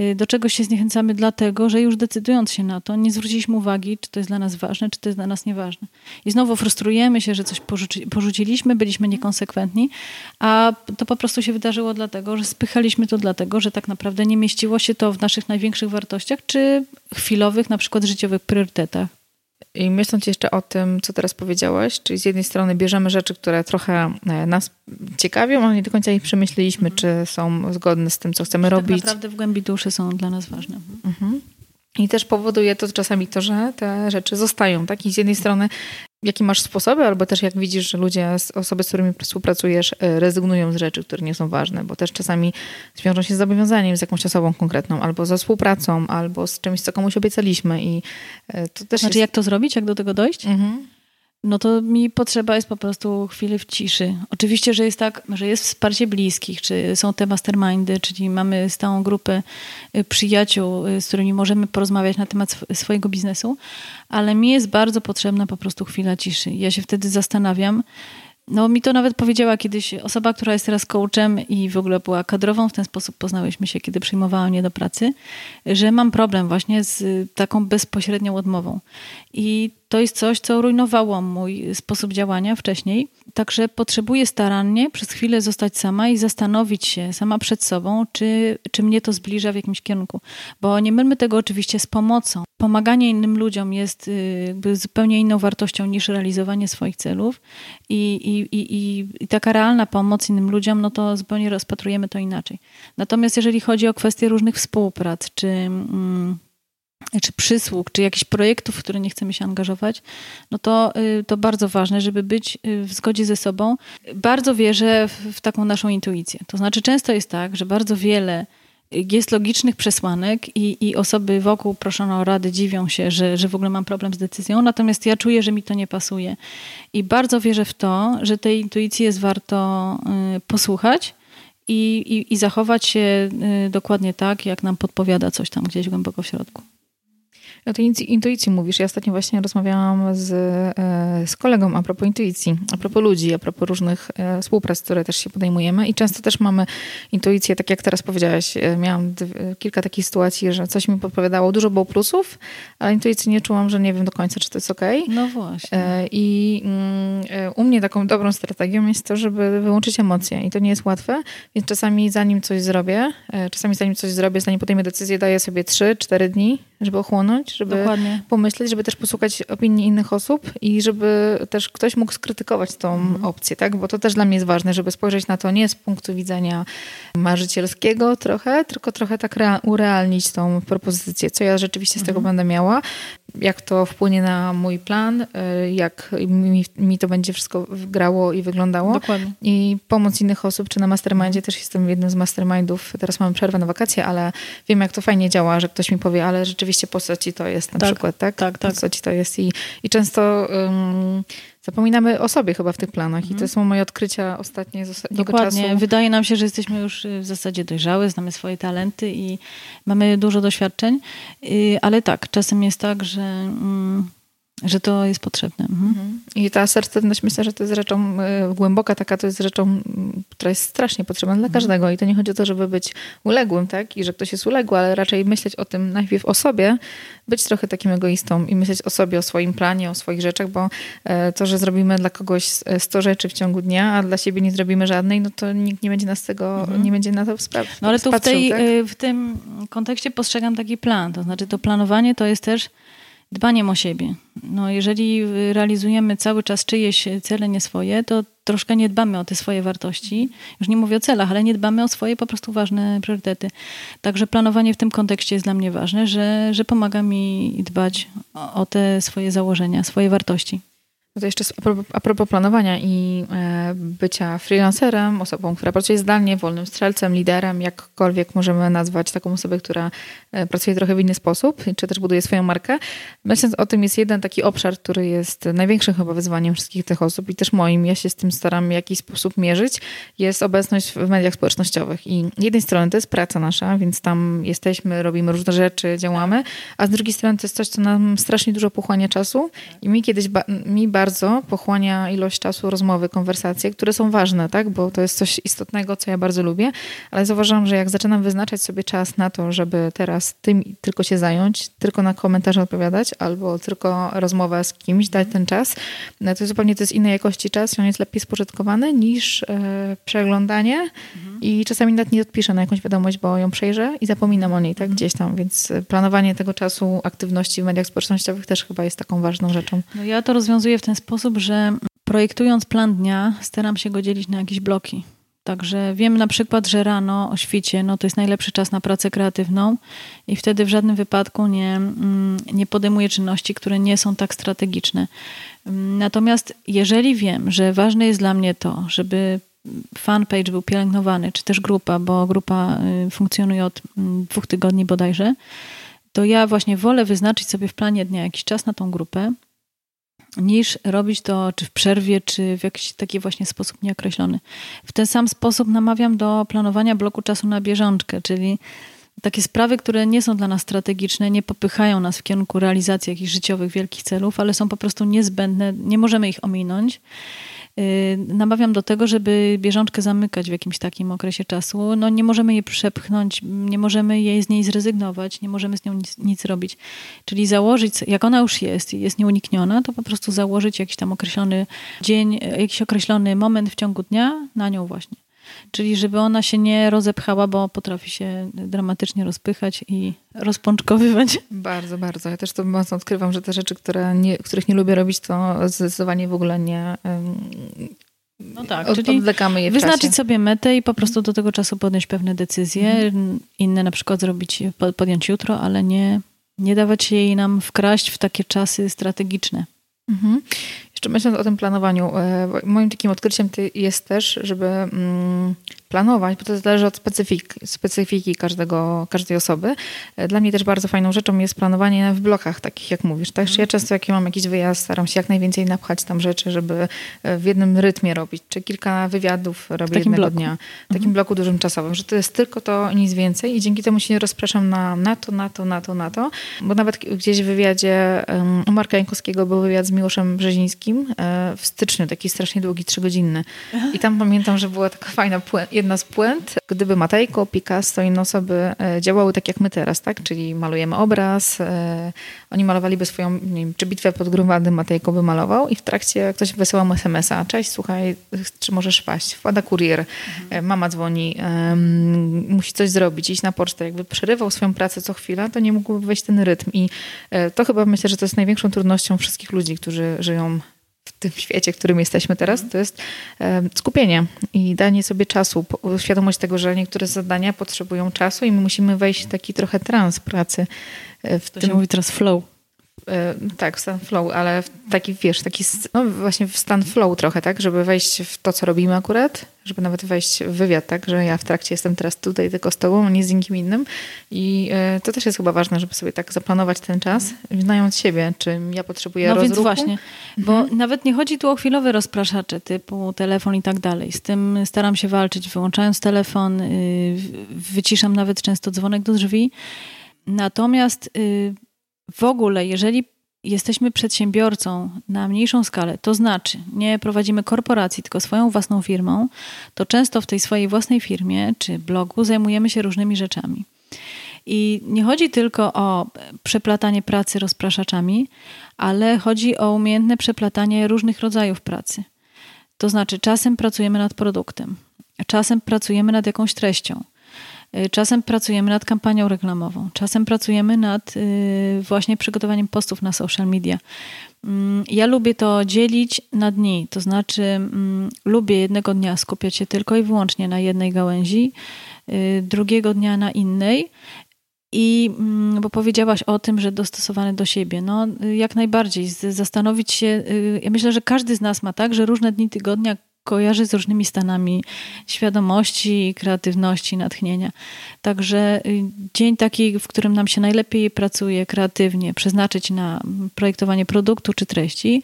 y, do czego się zniechęcamy dlatego, że już decydując się na to, nie zwróciliśmy uwagi, czy to jest dla nas ważne, czy to jest dla nas nieważne. I znowu frustrujemy się, że coś porzuci, porzuciliśmy, byliśmy niekonsekwentni, a to po prostu się wydarzyło dlatego, że spychaliśmy to dlatego, że tak naprawdę nie mieściło się to w naszych największych wartościach, czy chwilowych, na przykład życiowych priorytetach. I myśląc jeszcze o tym, co teraz powiedziałaś, czyli z jednej strony bierzemy rzeczy, które trochę e, nas ciekawią, ale nie do końca ich przemyśleliśmy, mhm. czy są zgodne z tym, co chcemy tak robić. Tak naprawdę w głębi duszy są dla nas ważne. Mhm. I też powoduje to czasami to, że te rzeczy zostają. Tak? I z jednej strony, jakie masz sposoby, albo też jak widzisz, że ludzie, osoby, z którymi współpracujesz, e, rezygnują z rzeczy, które nie są ważne, bo też czasami zwiążą się z zobowiązaniem z jakąś osobą konkretną, albo ze współpracą, albo z czymś, co komuś obiecaliśmy. I e, to też znaczy, jest... jak to zrobić, jak do tego dojść? Mhm no to mi potrzeba jest po prostu chwili w ciszy. Oczywiście, że jest tak, że jest wsparcie bliskich, czy są te mastermindy, czyli mamy stałą grupę y, przyjaciół, y, z którymi możemy porozmawiać na temat swojego biznesu, ale mi jest bardzo potrzebna po prostu chwila ciszy. Ja się wtedy zastanawiam, no mi to nawet powiedziała kiedyś osoba, która jest teraz coachem i w ogóle była kadrową, w ten sposób poznałyśmy się, kiedy przyjmowała mnie do pracy, że mam problem właśnie z taką bezpośrednią odmową. I to jest coś, co rujnowało mój sposób działania wcześniej. Także potrzebuję starannie przez chwilę zostać sama i zastanowić się sama przed sobą, czy, czy mnie to zbliża w jakimś kierunku. Bo nie mylmy tego oczywiście z pomocą. Pomaganie innym ludziom jest y, jakby zupełnie inną wartością niż realizowanie swoich celów. I, i, i, i taka realna pomoc innym ludziom, no to zupełnie rozpatrujemy to inaczej. Natomiast jeżeli chodzi o kwestie różnych współprac, czy. Mm, czy przysług, czy jakichś projektów, w które nie chcemy się angażować, no to, y, to bardzo ważne, żeby być y, w zgodzie ze sobą. Bardzo wierzę w, w taką naszą intuicję. To znaczy, często jest tak, że bardzo wiele jest logicznych przesłanek i, i osoby wokół proszone o rady dziwią się, że, że w ogóle mam problem z decyzją, natomiast ja czuję, że mi to nie pasuje. I bardzo wierzę w to, że tej intuicji jest warto y, posłuchać i, i, i zachować się dokładnie tak, jak nam podpowiada coś tam gdzieś głęboko w środku. O tej intuicji mówisz. Ja ostatnio właśnie rozmawiałam z, e, z kolegą a propos intuicji, a propos ludzi, a propos różnych e, współprac, które też się podejmujemy i często też mamy intuicję, tak jak teraz powiedziałaś, e, miałam kilka takich sytuacji, że coś mi podpowiadało, dużo było plusów, ale intuicji nie czułam, że nie wiem do końca, czy to jest ok. No właśnie. I mm, u mnie taką dobrą strategią jest to, żeby wyłączyć emocje i to nie jest łatwe, więc czasami zanim coś zrobię, czasami zanim coś zrobię, zanim podejmę decyzję, daję sobie 3-4 dni, żeby ochłonąć, żeby Dokładnie. pomyśleć, żeby też posłuchać opinii innych osób i żeby też ktoś mógł skrytykować tą mhm. opcję, tak? Bo to też dla mnie jest ważne, żeby spojrzeć na to nie z punktu widzenia marzycielskiego trochę, tylko trochę tak urealnić tą propozycję, co ja rzeczywiście z tego mhm. będę miała, jak to wpłynie na mój plan, y, jak mi, mi to będzie wszystko grało i wyglądało. Dokładnie. I pomoc innych osób, czy na mastermindzie, też jestem jednym z mastermindów, teraz mam przerwę na wakacje, ale wiem, jak to fajnie działa, że ktoś mi powie, ale rzeczywiście po co ci to jest na tak, przykład, tak? Tak, tak. Po co ci to jest i, i często... Um, Zapominamy o sobie chyba w tych planach i to mhm. są moje odkrycia ostatnie z ostatniego Dokładnie. czasu. Wydaje nam się, że jesteśmy już y, w zasadzie dojrzałe, znamy swoje talenty i mamy dużo doświadczeń, y, ale tak, czasem jest tak, że mm, że to jest potrzebne. Mhm. mhm. I ta asertywność myślę, że to jest rzeczą y, głęboka taka, to jest rzeczą, która jest strasznie potrzebna dla mhm. każdego. I to nie chodzi o to, żeby być uległym, tak? I że ktoś jest uległy, ale raczej myśleć o tym najpierw o sobie, być trochę takim egoistą i myśleć o sobie, o swoim planie, o swoich rzeczach, bo e, to, że zrobimy dla kogoś 100 rzeczy w ciągu dnia, a dla siebie nie zrobimy żadnej, no to nikt nie będzie nas tego, mhm. nie będzie na to sprawdzić. No ale tu w, tej, tak? Y, w tym kontekście postrzegam taki plan. To znaczy to planowanie to jest też dbaniem o siebie. No, jeżeli realizujemy cały czas czyjeś cele, nie swoje, to troszkę nie dbamy o te swoje wartości. Już nie mówię o celach, ale nie dbamy o swoje po prostu ważne priorytety. Także planowanie w tym kontekście jest dla mnie ważne, że, że pomaga mi dbać o, te swoje założenia, swoje wartości. No to jeszcze a propos, a propos planowania i e, bycia freelancerem, osobą, która pracuje zdalnie, wolnym strzelcem, liderem, jakkolwiek możemy nazwać taką osobę, która pracuje trochę w inny sposób, czy też buduje swoją markę. Myśląc o tym jest jeden taki obszar, który jest największym chyba wyzwaniem wszystkich tych osób i też moim, ja się z tym staram w jakiś sposób mierzyć, jest obecność w mediach społecznościowych. I z jednej strony to jest praca nasza, więc tam jesteśmy, robimy różne rzeczy, działamy, a z drugiej strony to jest coś, co nam strasznie dużo pochłania czasu i mi kiedyś, mi bardzo bardzo pochłania ilość czasu rozmowy, konwersacje, które są ważne, tak? bo to jest coś istotnego, co ja bardzo lubię, ale zauważam, że jak zaczynam wyznaczać sobie czas na to, żeby teraz tym tylko się zająć, tylko na komentarze odpowiadać, albo tylko rozmowę z kimś, dać ten czas, no to zupełnie to jest innej jakości czas i on jest lepiej spożytkowany niż e, przeglądanie mhm. i czasami nawet nie odpiszę na jakąś wiadomość, bo ją przejrzę i zapominam o niej tak gdzieś tam, więc planowanie tego czasu aktywności w mediach społecznościowych też chyba jest taką ważną rzeczą. No ja to rozwiązuję w ten sposób, że projektując plan dnia, staram się go dzielić na jakieś bloki. Także wiem na przykład, że rano o świcie no to jest najlepszy czas na pracę kreatywną i wtedy w żadnym wypadku nie, mm, nie podejmuję czynności, które nie są tak strategiczne. Natomiast jeżeli wiem, że ważne jest dla mnie to, żeby fanpage był pielęgnowany, czy też grupa, bo grupa y, funkcjonuje od mm, dwóch tygodni bodajże, to ja właśnie wolę wyznaczyć sobie w planie dnia jakiś czas na tą grupę, niż robić to czy w przerwie, czy w jakiś taki właśnie sposób nieokreślony. W ten sam sposób namawiam do planowania bloku czasu na bieżączkę, czyli takie sprawy, które nie są dla nas strategiczne, nie popychają nas w kierunku realizacji jakichś życiowych, wielkich celów, ale są po prostu niezbędne, nie możemy ich ominąć. Y, namawiam do tego, żeby bieżączkę zamykać w jakimś takim okresie czasu. No nie możemy jej przepchnąć, nie możemy jej z niej zrezygnować, nie możemy z nią nic, nic robić. Czyli założyć, jak ona już jest i jest nieunikniona, to po prostu założyć jakiś tam określony dzień, jakiś określony moment w ciągu dnia na nią właśnie. Czyli żeby ona się nie rozepchała, bo potrafi się dramatycznie rozpychać i rozpączkowywać. Bardzo, bardzo. Ja też to mocno odkrywam, że te rzeczy, które nie, których nie lubię robić, to zdecydowanie w ogóle nie... No tak, Od, czyli je wyznaczyć czasie. sobie metę i po prostu do tego czasu podjąć pewne decyzje. Mhm. Inne na przykład zrobić, podjąć jutro, ale nie, nie dawać jej nam wkraść w takie czasy strategiczne. Mhm. Jeszcze myśląc o tym planowaniu, e, moim takim odkryciem jest też, żeby mm, planować, bo to zależy od specyfiki, specyfiki każdego, każdej osoby. E, dla mnie też bardzo fajną rzeczą jest planowanie w blokach, takich jak mówisz. Także ja mhm. często jak mam jakiś wyjazd, staram się jak najwięcej napchać tam rzeczy, żeby e, w jednym rytmie robić, czy kilka wywiadów robię jednego bloku. dnia. W takim mhm. bloku dużym czasowym, że to jest tylko to, nic więcej i dzięki temu się nie rozpraszam na, na to, na to, na to, na to, bo nawet gdzieś w wywiadzie um, u Marka Jankowskiego był wywiad z Miłoszem Brzezińskim, Team w styczniu, taki strasznie długi, trzygodzinny. I tam pamiętam, że była taka fajna jedna z puent. Gdyby Matejko, Picasso i inne osoby działały tak jak my teraz, tak? Czyli malujemy obraz, oni malowaliby swoją, nie wiem, czy bitwę pod Grunwaldem Matejko by malował i w trakcie ktoś wysyłał mu smsa, cześć, słuchaj, czy możesz paść? Wpada kurier, mhm. mama dzwoni, um, musi coś zrobić, iść na pocztę. Jakby przerywał swoją pracę co chwila, to nie mógłby wejść ten rytm. I e, to chyba myślę, że to jest największą trudnością wszystkich ludzi, którzy żyją w tym świecie, w którym jesteśmy teraz, to jest skupienie i danie sobie czasu, świadomość tego, że niektóre zadania potrzebują czasu i my musimy wejść w taki trochę trans pracy. E, w to tym... się mówi teraz flow. E, tak, w stan flow, ale taki, wiesz, taki, no właśnie w stan flow trochę, tak, żeby wejść w to, co robimy akurat, żeby nawet wejść w wywiad, tak, że ja w trakcie jestem teraz tutaj tylko z tobą, nie z nikim innym i e, to też jest chyba ważne, żeby sobie tak zaplanować ten czas, znając siebie, czym ja potrzebuję no rozruchu. No więc właśnie, bo mhm. nawet nie chodzi tu o chwilowe rozpraszacze typu telefon i tak dalej. Z tym staram się walczyć, wyłączając telefon, y, wyciszam nawet często dzwonek do drzwi, natomiast y, w ogóle, jeżeli jesteśmy przedsiębiorcą na mniejszą skalę, to znaczy nie prowadzimy korporacji, tylko swoją własną firmą, to często w tej swojej własnej firmie czy blogu zajmujemy się różnymi rzeczami. I nie chodzi tylko o przeplatanie pracy rozpraszaczami, ale chodzi o umiejętne przeplatanie różnych rodzajów pracy. To znaczy, czasem pracujemy nad produktem, czasem pracujemy nad jakąś treścią, czasem pracujemy nad kampanią reklamową, czasem pracujemy nad y, właśnie przygotowaniem postów na social media. Mm, ja lubię to dzielić na dni, to znaczy mm, lubię jednego dnia skupiać się tylko i wyłącznie na jednej gałęzi, y, drugiego dnia na innej. I mm, bo powiedziałaś o tym, że dostosowany do siebie. No, jak najbardziej. Zastanowić się. Ja myślę, że każdy z nas ma tak, że różne dni tygodnia kojarzy z różnymi stanami świadomości, kreatywności, natchnienia. Także y, dzień taki, w którym nam się najlepiej pracuje kreatywnie, przeznaczyć na projektowanie produktu czy treści.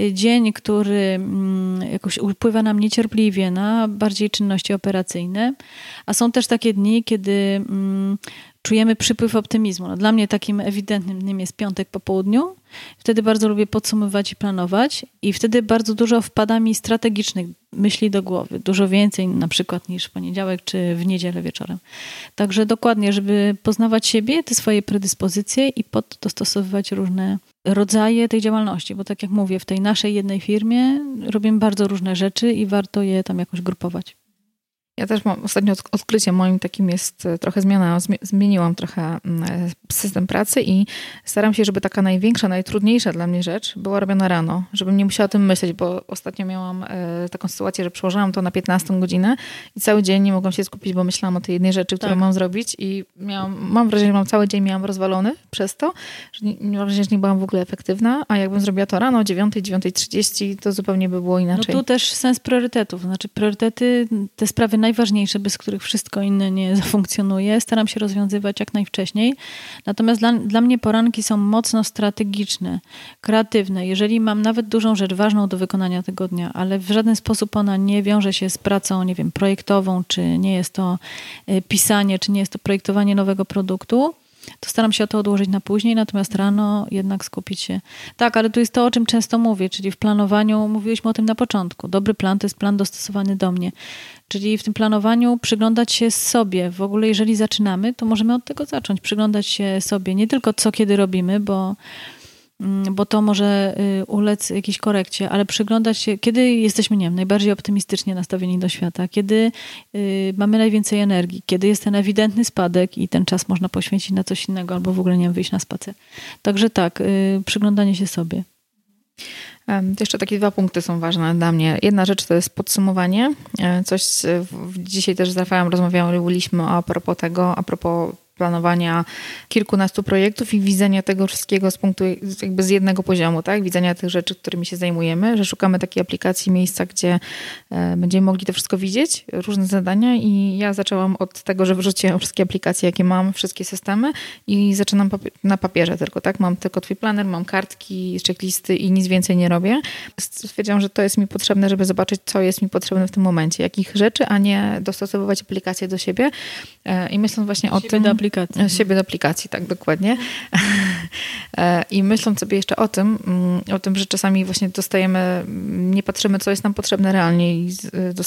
Y, dzień, który mm, jakoś upływa nam niecierpliwie na bardziej czynności operacyjne. A są też takie dni, kiedy mm, czujemy przypływ optymizmu. No, dla mnie takim ewidentnym dniem jest piątek po południu. Wtedy bardzo lubię podsumowywać i planować i wtedy bardzo dużo wpada mi strategicznych myśli do głowy. Dużo więcej na przykład niż w poniedziałek czy w niedzielę wieczorem. Także dokładnie, żeby poznawać siebie, te swoje predyspozycje i pod dostosowywać różne rodzaje tej działalności, bo tak jak mówię, w tej naszej jednej firmie robimy bardzo różne rzeczy i warto je tam jakoś grupować. Ja też mam ostatnio odkrycie moim takim jest e, trochę zmiana. Zmieniłam trochę mm, e, system pracy i staram się, żeby taka największa, najtrudniejsza dla mnie rzecz była robiona rano, żebym nie musiała o tym myśleć, bo ostatnio miałam e, taką sytuację, że przełożyłam to na 15 godzinę i cały dzień nie mogłam się skupić, bo myślałam o tej jednej rzeczy, którą tak. mam zrobić i miałam, mam wrażenie, że mam cały dzień miałam rozwalony przez to, że nie, mam wrażenie, że nie byłam w ogóle efektywna, a jakbym zrobiła to rano o 9, 9.30, to zupełnie by było inaczej. No tu też sens priorytetów, znaczy priorytety, te sprawy naj najważniejsze, bez których wszystko inne nie zafunkcjonuje. Staram się rozwiązywać jak najwcześniej. Natomiast dla, dla mnie poranki są mocno strategiczne, kreatywne. Jeżeli mam nawet dużą rzecz ważną do wykonania tego dnia, ale w żaden sposób ona nie wiąże się z pracą, nie wiem, projektową, czy nie jest to e, pisanie, czy nie jest to projektowanie nowego produktu, to staram się to odłożyć na później, natomiast rano jednak skupić się. Tak, ale tu jest to, o czym często mówię, czyli w planowaniu, mówiliśmy o tym na początku. Dobry plan to jest plan dostosowany do mnie. Czyli w tym planowaniu przyglądać się sobie. W ogóle, jeżeli zaczynamy, to możemy od tego zacząć. Przyglądać się sobie nie tylko co kiedy robimy, bo bo to może y, ulec jakiejś korekcie, ale przyglądać się, kiedy jesteśmy, nie wiem, najbardziej optymistycznie nastawieni do świata, kiedy y, mamy najwięcej energii, kiedy jest ten ewidentny spadek i ten czas można poświęcić na coś innego albo w ogóle nie wiem, wyjść na spacer. Także tak, y, przyglądanie się sobie. Jeszcze takie dwa punkty są ważne dla mnie. Jedna rzecz to jest podsumowanie. E, coś dzisiaj też z Rafałem rozmawialiśmy a propos tego, a propos planowania kilkunastu projektów i widzenia tego wszystkiego z punktu jakby z jednego poziomu, tak? Widzenia tych rzeczy, którymi się zajmujemy, że szukamy takiej aplikacji, miejsca, gdzie e, będziemy mogli to wszystko widzieć, różne zadania i ja zaczęłam od tego, że wyrzuciłam wszystkie aplikacje, jakie mam, wszystkie systemy i zaczynam na papierze tylko, tak? Mam tylko twój planer, mam kartki, checklisty i nic więcej nie robię. Stwierdziłam, że to jest mi potrzebne, żeby zobaczyć, co jest mi potrzebne w tym momencie, jakich rzeczy, a nie dostosowywać aplikacje do siebie. E, I myśląc właśnie o tym aplikacji. Siebie do aplikacji, tak dokładnie. E, I myśląc sobie jeszcze o tym, mm, o tym, że czasami właśnie dostajemy, nie patrzymy, co jest nam potrzebne realnie i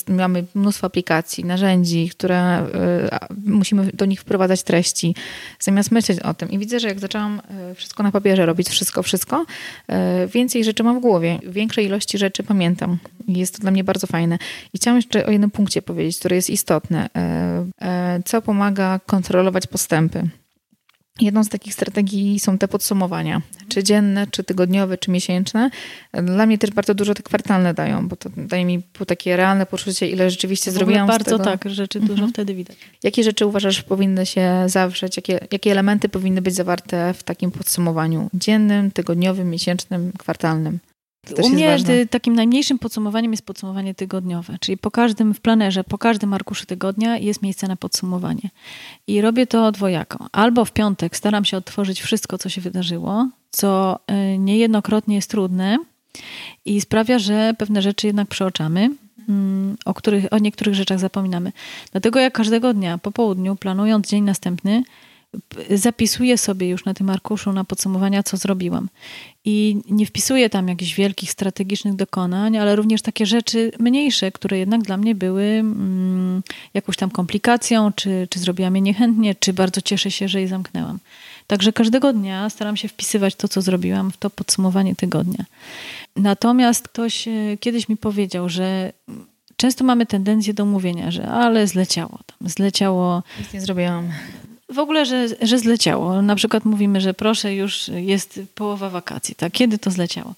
mamy mnóstwo aplikacji, narzędzi, które musimy do nich wprowadzać treści, zamiast myśleć o tym. I widzę, że jak zaczęłam wszystko na papierze robić, wszystko, wszystko, więcej rzeczy mam w głowie, większej ilości rzeczy pamiętam. Jest to dla mnie bardzo fajne. I chciałam jeszcze o jednym punkcie powiedzieć, który jest istotny. Co pomaga kontrolować postępy? Jedną z takich strategii są te podsumowania, czy dzienne, czy tygodniowe, czy miesięczne. Dla mnie też bardzo dużo te kwartalne dają, bo to daje mi takie realne poczucie, ile rzeczywiście w zrobiłam. Bardzo tak, rzeczy dużo mhm. wtedy widać. Jakie rzeczy uważasz powinny się zawrzeć, jakie, jakie elementy powinny być zawarte w takim podsumowaniu dziennym, tygodniowym, miesięcznym, kwartalnym? U mnie takim najmniejszym podsumowaniem jest podsumowanie tygodniowe, czyli po każdym w planerze, po każdym arkuszu tygodnia jest miejsce na podsumowanie. I robię to dwojako. Albo w piątek staram się odtworzyć wszystko, co się wydarzyło, co y, niejednokrotnie jest trudne i sprawia, że pewne rzeczy jednak przeoczamy, mm, o, których, o niektórych rzeczach zapominamy. Dlatego ja każdego dnia po południu, planując dzień następny, zapisuję sobie już na tym arkuszu na podsumowania, co zrobiłam. I nie wpisuję tam jakichś wielkich strategicznych dokonań, ale również takie rzeczy mniejsze, które jednak dla mnie były mm, jakąś tam komplikacją, czy, czy zrobiłam je niechętnie, czy bardzo cieszę się, że je zamknęłam. Także każdego dnia staram się wpisywać to, co zrobiłam w to podsumowanie tygodnia. Natomiast ktoś e, kiedyś mi powiedział, że często mamy tendencję do mówienia, że ale zleciało tam, zleciało. Nic nie zrobiłam. W ogóle, że, że zleciało. Na przykład mówimy, że proszę, już jest połowa wakacji. Tak? Kiedy to zleciało?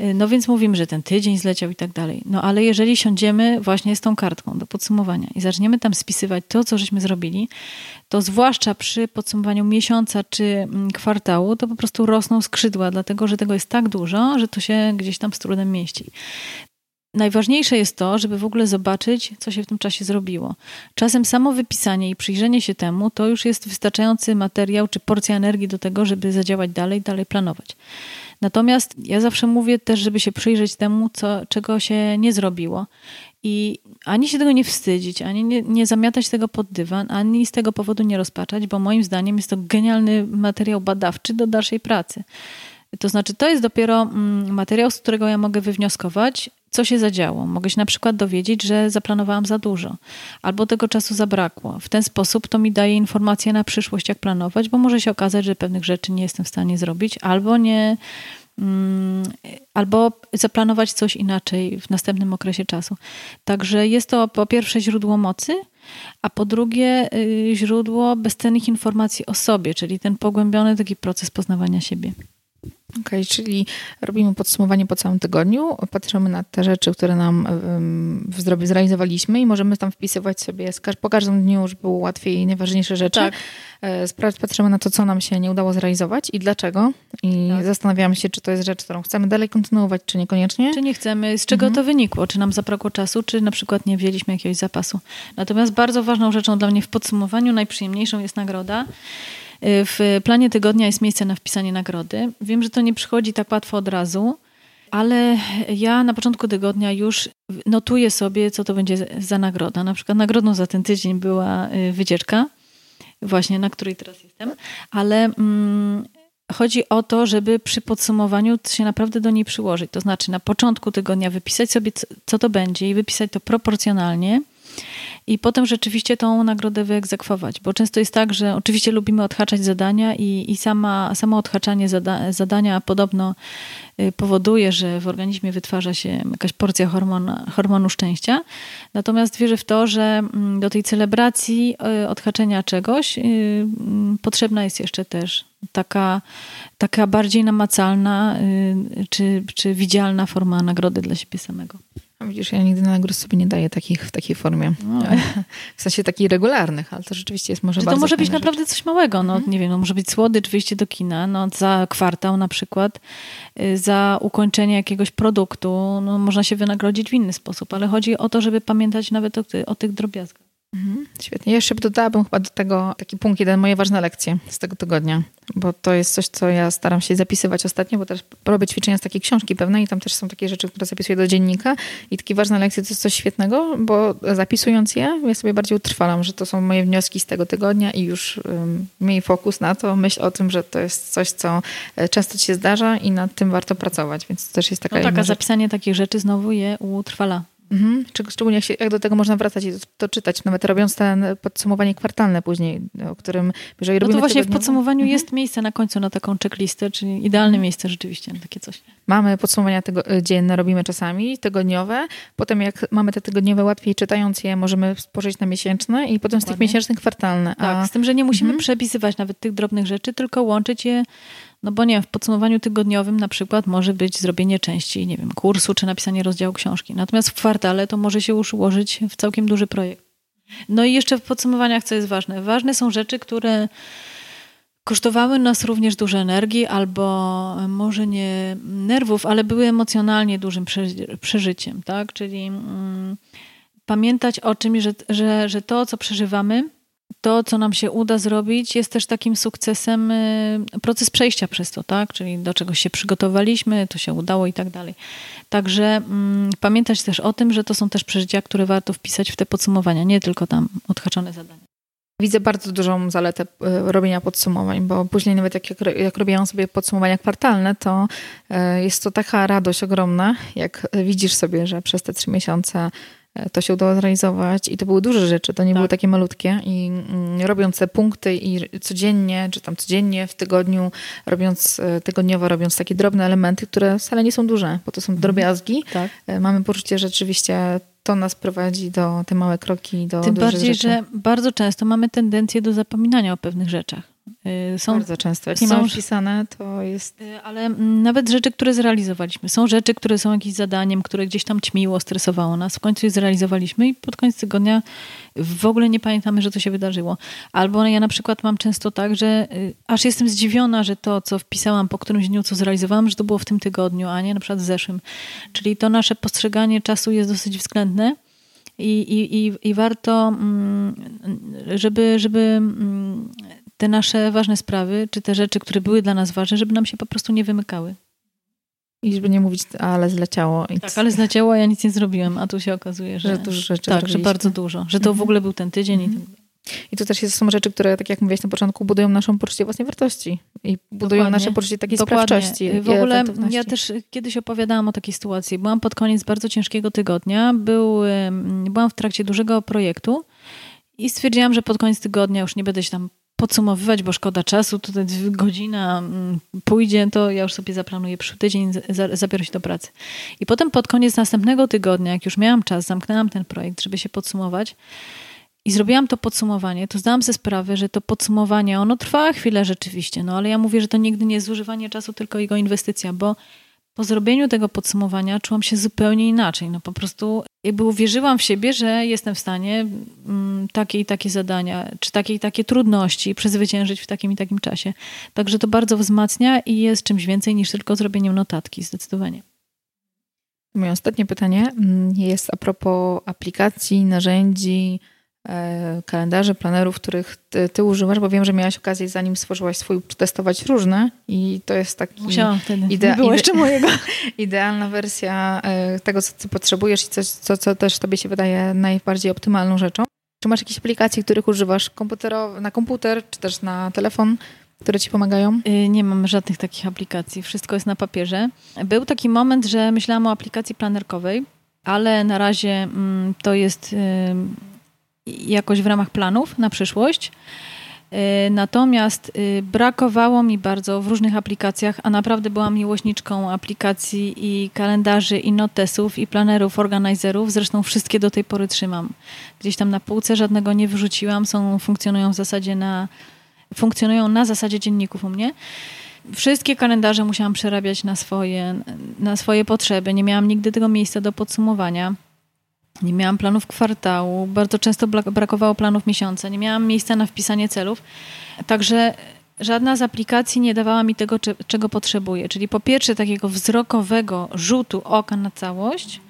Y, no więc mówimy, że ten tydzień zleciał i tak dalej. No ale jeżeli siądziemy właśnie z tą kartką do podsumowania i zaczniemy tam spisywać to, co żeśmy zrobili, to zwłaszcza przy podsumowaniu miesiąca czy mm, kwartału, to po prostu rosną skrzydła, dlatego że tego jest tak dużo, że to się gdzieś tam z trudem mieści najważniejsze jest to, żeby w ogóle zobaczyć, co się w tym czasie zrobiło. Czasem samo wypisanie i przyjrzenie się temu to już jest wystarczający materiał czy porcja energii do tego, żeby zadziałać dalej, dalej planować. Natomiast ja zawsze mówię też, żeby się przyjrzeć temu, co, czego się nie zrobiło. I ani się tego nie wstydzić, ani nie, nie zamiatać tego pod dywan, ani z tego powodu nie rozpaczać, bo moim zdaniem jest to genialny materiał badawczy do dalszej pracy. To znaczy, to jest dopiero mm, materiał, z którego ja mogę wywnioskować, co się zadziało. Mogę się na przykład dowiedzieć, że zaplanowałam za dużo, albo tego czasu zabrakło. W ten sposób to mi daje informacje na przyszłość, jak planować, bo może się okazać, że pewnych rzeczy nie jestem w stanie zrobić, albo nie. Mm, albo zaplanować coś inaczej w następnym okresie czasu. Także jest to po pierwsze źródło mocy, a po drugie y, źródło bezcennych informacji o sobie, czyli ten pogłębiony taki proces poznawania siebie. Okej, okay, czyli robimy podsumowanie po całym tygodniu, patrzymy na te rzeczy, które nam w zdrowiu zrealizowaliśmy i możemy tam wpisywać sobie po każdym dniu, żeby było łatwiej najważniejsze rzeczy. Tak. E, patrzymy na to, co nam się nie udało zrealizować i dlaczego. I tak. zastanawiamy się, czy to jest rzecz, którą chcemy dalej kontynuować, czy niekoniecznie. Czy nie chcemy, z czego mhm. to wynikło, czy nam zabrakło czasu, czy na przykład nie wzięliśmy jakiegoś zapasu. Natomiast bardzo ważną rzeczą dla mnie w podsumowaniu, najprzyjemniejszą jest nagroda. W planie tygodnia jest miejsce na wpisanie nagrody. Wiem, że to nie przychodzi tak łatwo od razu, ale ja na początku tygodnia już notuję sobie, co to będzie za nagroda. Na przykład nagrodą za ten tydzień była y, wycieczka, właśnie na której teraz jestem, ale mm, chodzi o to, żeby przy podsumowaniu się naprawdę do niej przyłożyć. To znaczy na początku tygodnia wypisać sobie, co to będzie i wypisać to proporcjonalnie i potem rzeczywiście tą nagrodę wyegzekwować. Bo często jest tak, że oczywiście lubimy odhaczać zadania i, i sama, samo odhaczanie zada, zadania podobno y, powoduje, że w organizmie wytwarza się jakaś porcja hormona, hormonu szczęścia. Natomiast wierzę w to, że mm, do tej celebracji y, odhaczenia czegoś y, mm, potrzebna jest jeszcze też taka, taka bardziej namacalna czy, czy widzialna forma nagrody dla siebie samego. A widzisz, ja nigdy nagród sobie nie daję takich w takiej formie. No. W sensie takich regularnych, ale to rzeczywiście jest może Że bardzo To może być rzecz. naprawdę coś małego. No, mhm. Nie wiem, no, może być słodycz, wyjście do kina no, za kwartał na przykład, y, za ukończenie jakiegoś produktu. No, można się wynagrodzić w inny sposób, ale chodzi o to, żeby pamiętać nawet o, o tych drobiazgach. Mhm, świetnie. Jeszcze dodałabym chyba do tego taki punkt jeden, moje ważne lekcje z tego tygodnia, bo to jest coś, co ja staram się zapisywać ostatnio, bo też robię ćwiczenia z takiej książki pewnej i tam też są takie rzeczy, które zapisuję do dziennika i takie ważne lekcje to jest coś świetnego, bo zapisując je, ja sobie bardziej utrwalam, że to są moje wnioski z tego tygodnia i już um, miej fokus na to, myśl o tym, że to jest coś, co e, często ci się zdarza i nad tym warto pracować, więc to też jest taka no tak, a zapisanie takich rzeczy znowu je utrwala. Mhm. Szczególnie jak, się, jak, do tego można wracać i to, to, czytać, nawet robiąc ten podsumowanie kwartalne później, o którym jeżeli No to właśnie w podsumowaniu mhm. jest miejsce na końcu na taką checklistę, czyli idealne miejsce rzeczywiście na takie coś. Mamy podsumowania tego, e, dzienne, robimy czasami, tygodniowe. Potem jak mamy te tygodniowe, łatwiej czytając je możemy spożyć na miesięczne i potem z tych miesięcznych kwartalne. Tak, A... z tym, że nie musimy mhm. przepisywać nawet tych drobnych rzeczy, tylko łączyć je no bo nie w podsumowaniu tygodniowym na przykład może być zrobienie części, nie wiem, kursu czy napisanie rozdziału książki. Natomiast w kwartale to może się już ułożyć w całkiem duży projekt. No i jeszcze w podsumowaniach, co jest ważne? Ważne są rzeczy, które kosztowały nas również dużo energii, albo może nie nerwów, ale były emocjonalnie dużym przeżyciem, tak? Czyli mm, pamiętać o czymś, że, że, że to, co przeżywamy, to, co nam się uda zrobić, jest też takim sukcesem y, proces przejścia przez to, tak? Czyli do czegoś się przygotowaliśmy, to się udało i tak dalej. Także mm, pamiętać też o tym, że to są też przeżycia, które warto wpisać w te podsumowania, nie tylko tam odhaczone zadania. Widzę bardzo dużą zaletę y, robienia podsumowań, bo później nawet jak, jak, jak robiłam sobie podsumowania kwartalne, to y, jest to taka radość ogromna, jak widzisz sobie, że przez te trzy miesiące to się udało zrealizować i to były duże rzeczy, to nie tak. były takie malutkie i mm, robiąc te punkty i codziennie, czy tam codziennie w tygodniu, robiąc e, tygodniowo, robiąc takie drobne elementy, które wcale nie są duże, bo to są mhm. drobiazgi, tak. E, mamy poczucie, że rzeczywiście to nas prowadzi do te małe kroki, do Tym bardziej, rzeczy. że bardzo często mamy tendencję do zapominania o pewnych rzeczach. Y, są, Bardzo często. Jak nie są, mamy wpisane, to jest... Y, ale nawet rzeczy, które zrealizowaliśmy. Są rzeczy, które są jakimś zadaniem, które gdzieś tam ćmiło, stresowało nas. W końcu je zrealizowaliśmy i pod koniec tygodnia w ogóle nie pamiętamy, że to się wydarzyło. Albo ja na przykład mam często tak, że y, aż jestem zdziwiona, że to, co wpisałam po którymś dniu, co zrealizowałam, że to było w tym tygodniu, a nie na przykład w zeszłym. Czyli to nasze postrzeganie czasu jest dosyć względne. I, i, i, i warto, mm, żeby, żeby mm, te nasze ważne sprawy, czy te rzeczy, które były dla nas ważne, żeby nam się po prostu nie wymykały. I żeby nie mówić, ale zleciało. Tak, ale zleciało, a ja nic nie zrobiłem, a tu się okazuje, że, że dużo rzeczy Tak, że bardzo dużo. Że to w mhm. ogóle był ten tydzień i ten... I to też są rzeczy, które, tak jak mówiłaś na początku, budują naszą poczucie własnej wartości i budują Dokładnie. nasze poczucie takiej Dokładnie. sprawczości. W ogóle ja też kiedyś opowiadałam o takiej sytuacji. Byłam pod koniec bardzo ciężkiego tygodnia. Był, byłam w trakcie dużego projektu i stwierdziłam, że pod koniec tygodnia już nie będę się tam podsumowywać, bo szkoda czasu, tutaj godzina mm, pójdzie, to ja już sobie zaplanuję przyszły tydzień, zabiorę się do pracy. I potem pod koniec następnego tygodnia, jak już miałam czas, zamknęłam ten projekt, żeby się podsumować i zrobiłam to podsumowanie, to zdałam sobie sprawę, że to podsumowanie, ono trwa chwilę rzeczywiście, no ale ja mówię, że to nigdy nie jest zużywanie czasu, tylko jego inwestycja, bo po zrobieniu tego podsumowania czułam się zupełnie inaczej. No po prostu jakby uwierzyłam w siebie, że jestem w stanie mm, takie i takie zadania, czy takie i takie trudności przezwyciężyć w takim i takim czasie. Także to bardzo wzmacnia i jest czymś więcej niż tylko zrobieniem notatki, zdecydowanie. Moje ostatnie pytanie mm, jest a propos aplikacji, narzędzi, kalendarzy, planerów, których ty, ty, używasz, bo wiem, że miałaś okazję, zanim stworzyłaś swój, przetestować różne i to jest taki... Musiałam wtedy, idea, nie było jeszcze mojego. Idealna wersja e, tego, co ty potrzebujesz i coś, co, co też tobie się wydaje najbardziej optymalną rzeczą. Czy masz jakieś aplikacje, których używasz na komputer, czy też na telefon, które ci pomagają? Y, nie mam żadnych takich aplikacji. Wszystko jest na papierze. Był taki moment, że myślałam o aplikacji planerkowej, ale na razie mm, to jest jakoś w ramach planów na przyszłość. Y, natomiast y, brakowało mi bardzo w różnych aplikacjach, a naprawdę byłam miłośniczką aplikacji i kalendarzy, i notesów, i planerów, organizerów. Zresztą wszystkie do tej pory trzymam. Gdzieś tam na półce żadnego nie wyrzuciłam, są, funkcjonują w zasadzie na, funkcjonują na zasadzie dzienników u mnie. Wszystkie kalendarze musiałam przerabiać na swoje, na swoje potrzeby. Nie miałam nigdy tego miejsca do podsumowania. Nie miałam planów kwartału, bardzo często brakowało planów miesiąca, nie miałam miejsca na wpisanie celów. Także żadna z aplikacji nie dawała mi tego, czego potrzebuję. Czyli po pierwsze takiego wzrokowego rzutu oka na całość,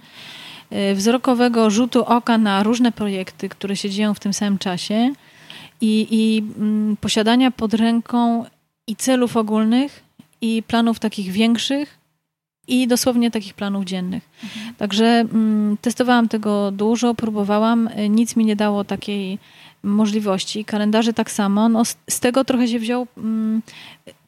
wzrokowego rzutu oka na różne projekty, które się dzieją w tym samym czasie i, i mm, posiadania pod ręką i celów ogólnych, i planów takich większych, i dosłownie takich planów dziennych. Mhm. Także mm, testowałam tego dużo, próbowałam, nic mi nie dało takiej możliwości. Kalendarze tak samo. No, z, z tego trochę się wziął mm,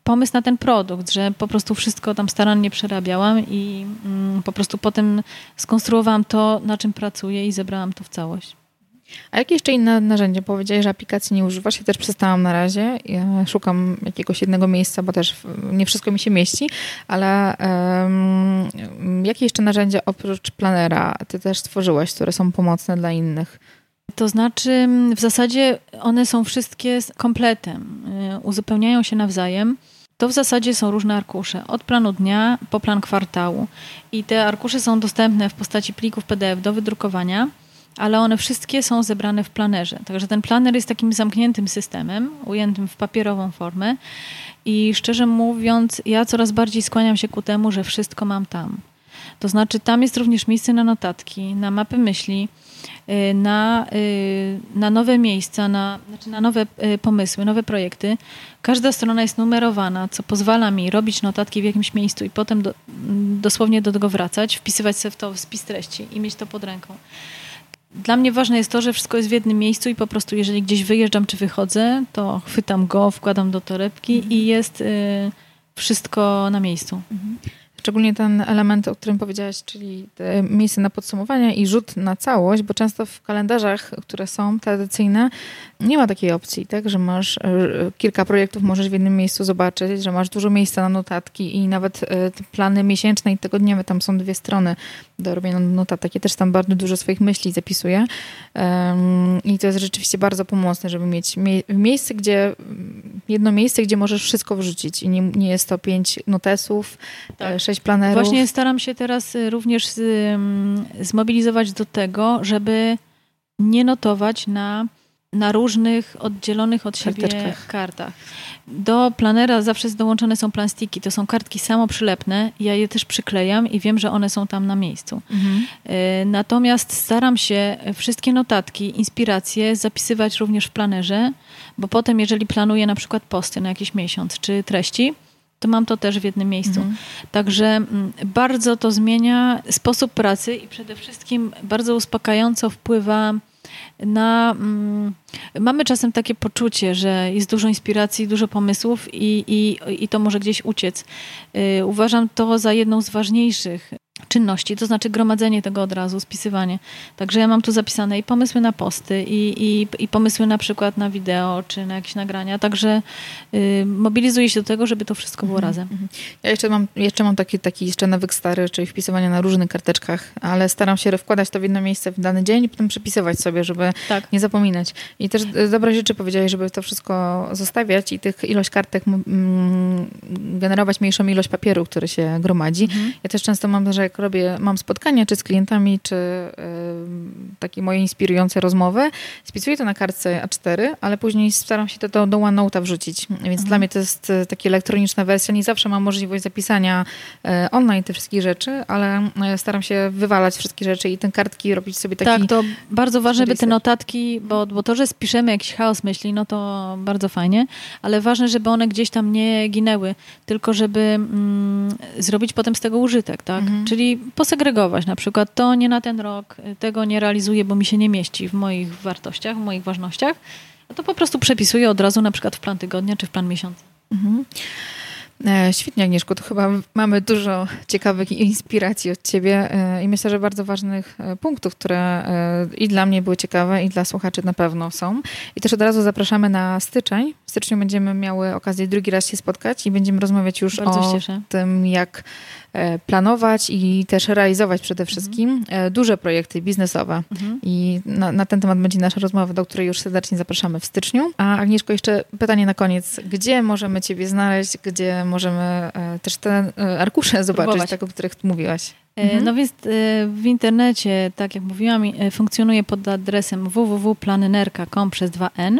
pomysł na ten produkt, że po prostu wszystko tam starannie przerabiałam i mm, po prostu potem skonstruowałam to, na czym pracuję i zebrałam to w całość. A jakie jeszcze inne narzędzie? Powiedziałeś, że aplikacji nie używasz. Ja też przestałam na razie. Ja szukam jakiegoś jednego miejsca, bo też nie wszystko mi się mieści, ale um, jakie jeszcze narzędzia oprócz planera ty też stworzyłaś, które są pomocne dla innych? To znaczy, w zasadzie one są wszystkie kompletem, y, uzupełniają się nawzajem. To w zasadzie są różne arkusze, od planu dnia po plan kwartału. I te arkusze są dostępne w postaci plików PDF do wydrukowania ale one wszystkie są zebrane w planerze. Także ten planer jest takim zamkniętym systemem, ujętym w papierową formę. I szczerze mówiąc, ja coraz bardziej skłaniam się ku temu, że wszystko mam tam. To znaczy, tam jest również miejsce na notatki, na mapy myśli, y, na, y, na nowe miejsca, na, znaczy na nowe y, pomysły, nowe projekty. Każda strona jest numerowana, co pozwala mi robić notatki w jakimś miejscu i potem do, dosłownie do tego wracać, wpisywać sobie w to spis treści i mieć to pod ręką. Dla mnie ważne jest to, że wszystko jest w jednym miejscu i po prostu jeżeli gdzieś wyjeżdżam czy wychodzę, to chwytam go, wkładam do torebki mhm. i jest y, wszystko na miejscu. Mhm. Szczególnie ten element, o którym powiedziałaś, czyli miejsce na podsumowanie i rzut na całość, bo często w kalendarzach, które są tradycyjne, nie ma takiej opcji, tak, że masz e, kilka projektów, możesz w jednym miejscu zobaczyć, że masz dużo miejsca na notatki i nawet e, plany miesięczne i tygodniowe, tam są dwie strony do robienia notatek. Ja też tam bardzo dużo swoich myśli zapisuję i to jest rzeczywiście bardzo pomocne, żeby mieć miejsce, gdzie jedno miejsce, gdzie możesz wszystko wrzucić i nie, nie jest to pięć notesów, tak. Sześć planerów. Właśnie staram się teraz y, również zmobilizować do tego, żeby nie notować na na różnych oddzielonych od siebie kartach. Do planera zawsze dołączone są plastiki. To są kartki samoprzylepne. Ja je też przyklejam i wiem, że one są tam na miejscu. Mhm. Y, natomiast staram się wszystkie notatki, inspiracje zapisywać również w planerze, bo potem, jeżeli planuję na przykład posty na jakiś miesiąc czy treści, to mam to też w jednym miejscu. Mhm. Także mm, bardzo to zmienia sposób pracy i przede wszystkim bardzo uspokajająco wpływa na. Mm, mamy czasem takie poczucie, że jest dużo inspiracji, dużo pomysłów i, i, i to może gdzieś uciec. Y, uważam to za jedną z ważniejszych czynności, to znaczy gromadzenie tego od razu, spisywanie. Także ja mam tu zapisane i pomysły na posty, i, i, i pomysły na przykład na wideo, czy na jakieś nagrania. Także y, mobilizuję się do tego, żeby to wszystko było mhm, razem. Mhm. Ja jeszcze mam, jeszcze mam taki, taki jeszcze nawyk stary, czyli wpisywanie na różnych karteczkach, ale staram się wkładać to w jedno miejsce w dany dzień i potem przepisywać sobie, żeby tak. nie zapominać. I też y, dobre rzeczy powiedziałeś, żeby to wszystko zostawiać i tych ilość kartek mm, generować mniejszą ilość papieru, który się gromadzi. Mhm. Ja też często mam, że jak robię, mam spotkania czy z klientami, czy y, takie moje inspirujące rozmowy, spisuję to na kartce A4, ale później staram się to do, do OneNote'a wrzucić. Więc mhm. dla mnie to jest y, taka elektroniczna wersja. Nie zawsze mam możliwość zapisania y, online tych wszystkich rzeczy, ale y, staram się wywalać wszystkie rzeczy i te kartki robić sobie taki... Tak, to bardzo ważne, by te notatki, bo, bo to, że spiszemy jakiś chaos myśli, no to bardzo fajnie, ale ważne, żeby one gdzieś tam nie ginęły, tylko żeby mm, zrobić potem z tego użytek, tak? Mhm. Czyli posegregować na przykład to nie na ten rok, tego nie realizuję, bo mi się nie mieści w moich wartościach, w moich ważnościach, a to po prostu przepisuję od razu na przykład w plan tygodnia czy w plan miesiąca. Mhm. E, świetnie, Agnieszko. To chyba mamy dużo ciekawych inspiracji od Ciebie e, i myślę, że bardzo ważnych e, punktów, które i dla mnie były ciekawe, i dla słuchaczy na pewno są. I też od razu zapraszamy na styczeń. W styczniu będziemy miały okazję drugi raz się spotkać i będziemy rozmawiać już bardzo o tym, jak planować i też realizować przede wszystkim mhm. duże projekty biznesowe. Mhm. I na, na, ten temat będzie nasza rozmowa, do której już serdecznie zapraszamy w styczniu. A Agnieszko, jeszcze pytanie na koniec. Gdzie możemy Ciebie znaleźć? Gdzie możemy e, też te e, arkusze zobaczyć, tak, o których mówiłaś. E, mhm. No więc w internecie, tak jak mówiłam, funkcjonuje pod adresem www.planenerka.com przez 2n.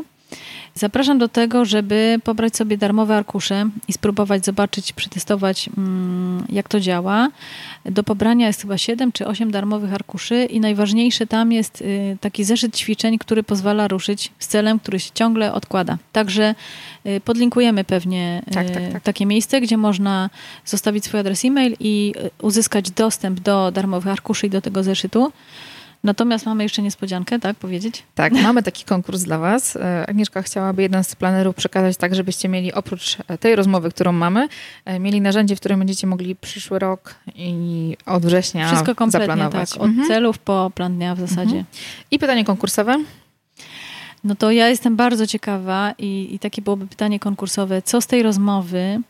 Zapraszam do tego, żeby pobrać sobie darmowe arkusze i spróbować zobaczyć, przetestować, mm, jak to działa. Do pobrania jest chyba 7 czy 8 darmowych arkuszy i najważniejszy tam jest y, taki zeszyt ćwiczeń, który pozwala ruszyć z celem, który się ciągle odkłada. Także y, podlinkujemy pewnie y, tak, tak, tak. takie miejsce, gdzie można zostawić swój adres e-mail i uzyskać dostęp do darmowych arkuszy i do tego zeszytu. Natomiast mamy jeszcze niespodziankę, tak powiedzieć? Tak, mamy taki konkurs dla Was. E, Agnieszka chciałaby jeden z planerów przekazać tak, żebyście mieli oprócz e, tej rozmowy, którą mamy, e, mieli narzędzie, w którym będziecie mogli przyszły rok i od września Wszystko kompletnie, zaplanować. tak. Od mhm. celów po plan dnia w zasadzie. Mhm. I pytanie konkursowe? No to ja jestem bardzo ciekawa i, i takie byłoby pytanie konkursowe. Co z tej rozmowy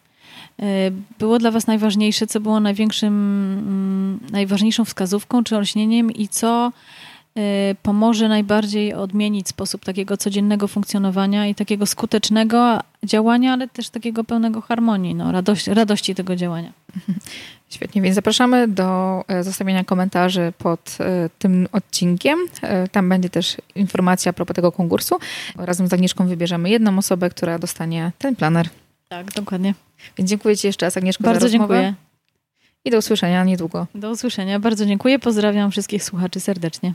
było dla Was najważniejsze, co było największym, mm, najważniejszą wskazówką czy olśnieniem i co e, pomoże najbardziej odmienić sposób takiego codziennego funkcjonowania i takiego skutecznego działania, ale też takiego pełnego harmonii, no, radości, radości tego działania. Świetnie, więc zapraszamy do e, zostawienia komentarzy pod tym odcinkiem. Tam będzie też informacja a propos tego konkursu. Razem z Agnieszką wybierzemy jedną osobę, która dostanie ten planer. Tak, dokładnie. Więc dziękuję Ci jeszcze raz, Agnieszko, Bardzo dziękuję. I do usłyszenia niedługo. Do usłyszenia. Bardzo dziękuję. Pozdrawiam wszystkich słuchaczy serdecznie.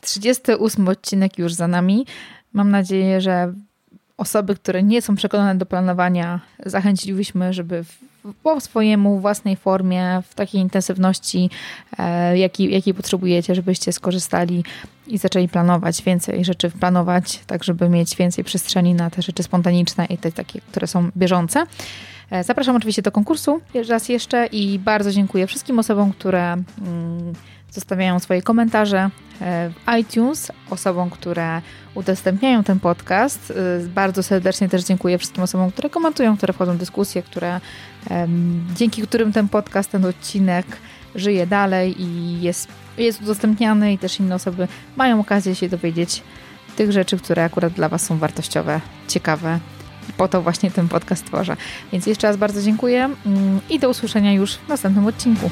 38 odcinek już za nami. Mam nadzieję, że osoby, które nie są przekonane do planowania, zachęcilibyśmy, żeby po swojemu własnej formie, w takiej intensywności, e, jakiej, jakiej potrzebujecie, żebyście skorzystali i zaczęli planować więcej rzeczy, planować, tak żeby mieć więcej przestrzeni na te rzeczy spontaniczne i te takie, które są bieżące. E, zapraszam oczywiście do konkursu raz jeszcze i bardzo dziękuję wszystkim osobom, które mm, zostawiają swoje komentarze e, w iTunes, osobom, które udostępniają ten podcast. E, bardzo serdecznie też dziękuję wszystkim osobom, które komentują, które wchodzą w dyskusję, które, dzięki którym ten podcast, ten odcinek żyje dalej i jest, jest udostępniany i też inne osoby mają okazję się dowiedzieć tych rzeczy, które akurat dla Was są wartościowe, ciekawe. Po to właśnie ten podcast tworzę. Więc jeszcze raz bardzo dziękuję mm, i do usłyszenia już w następnym odcinku.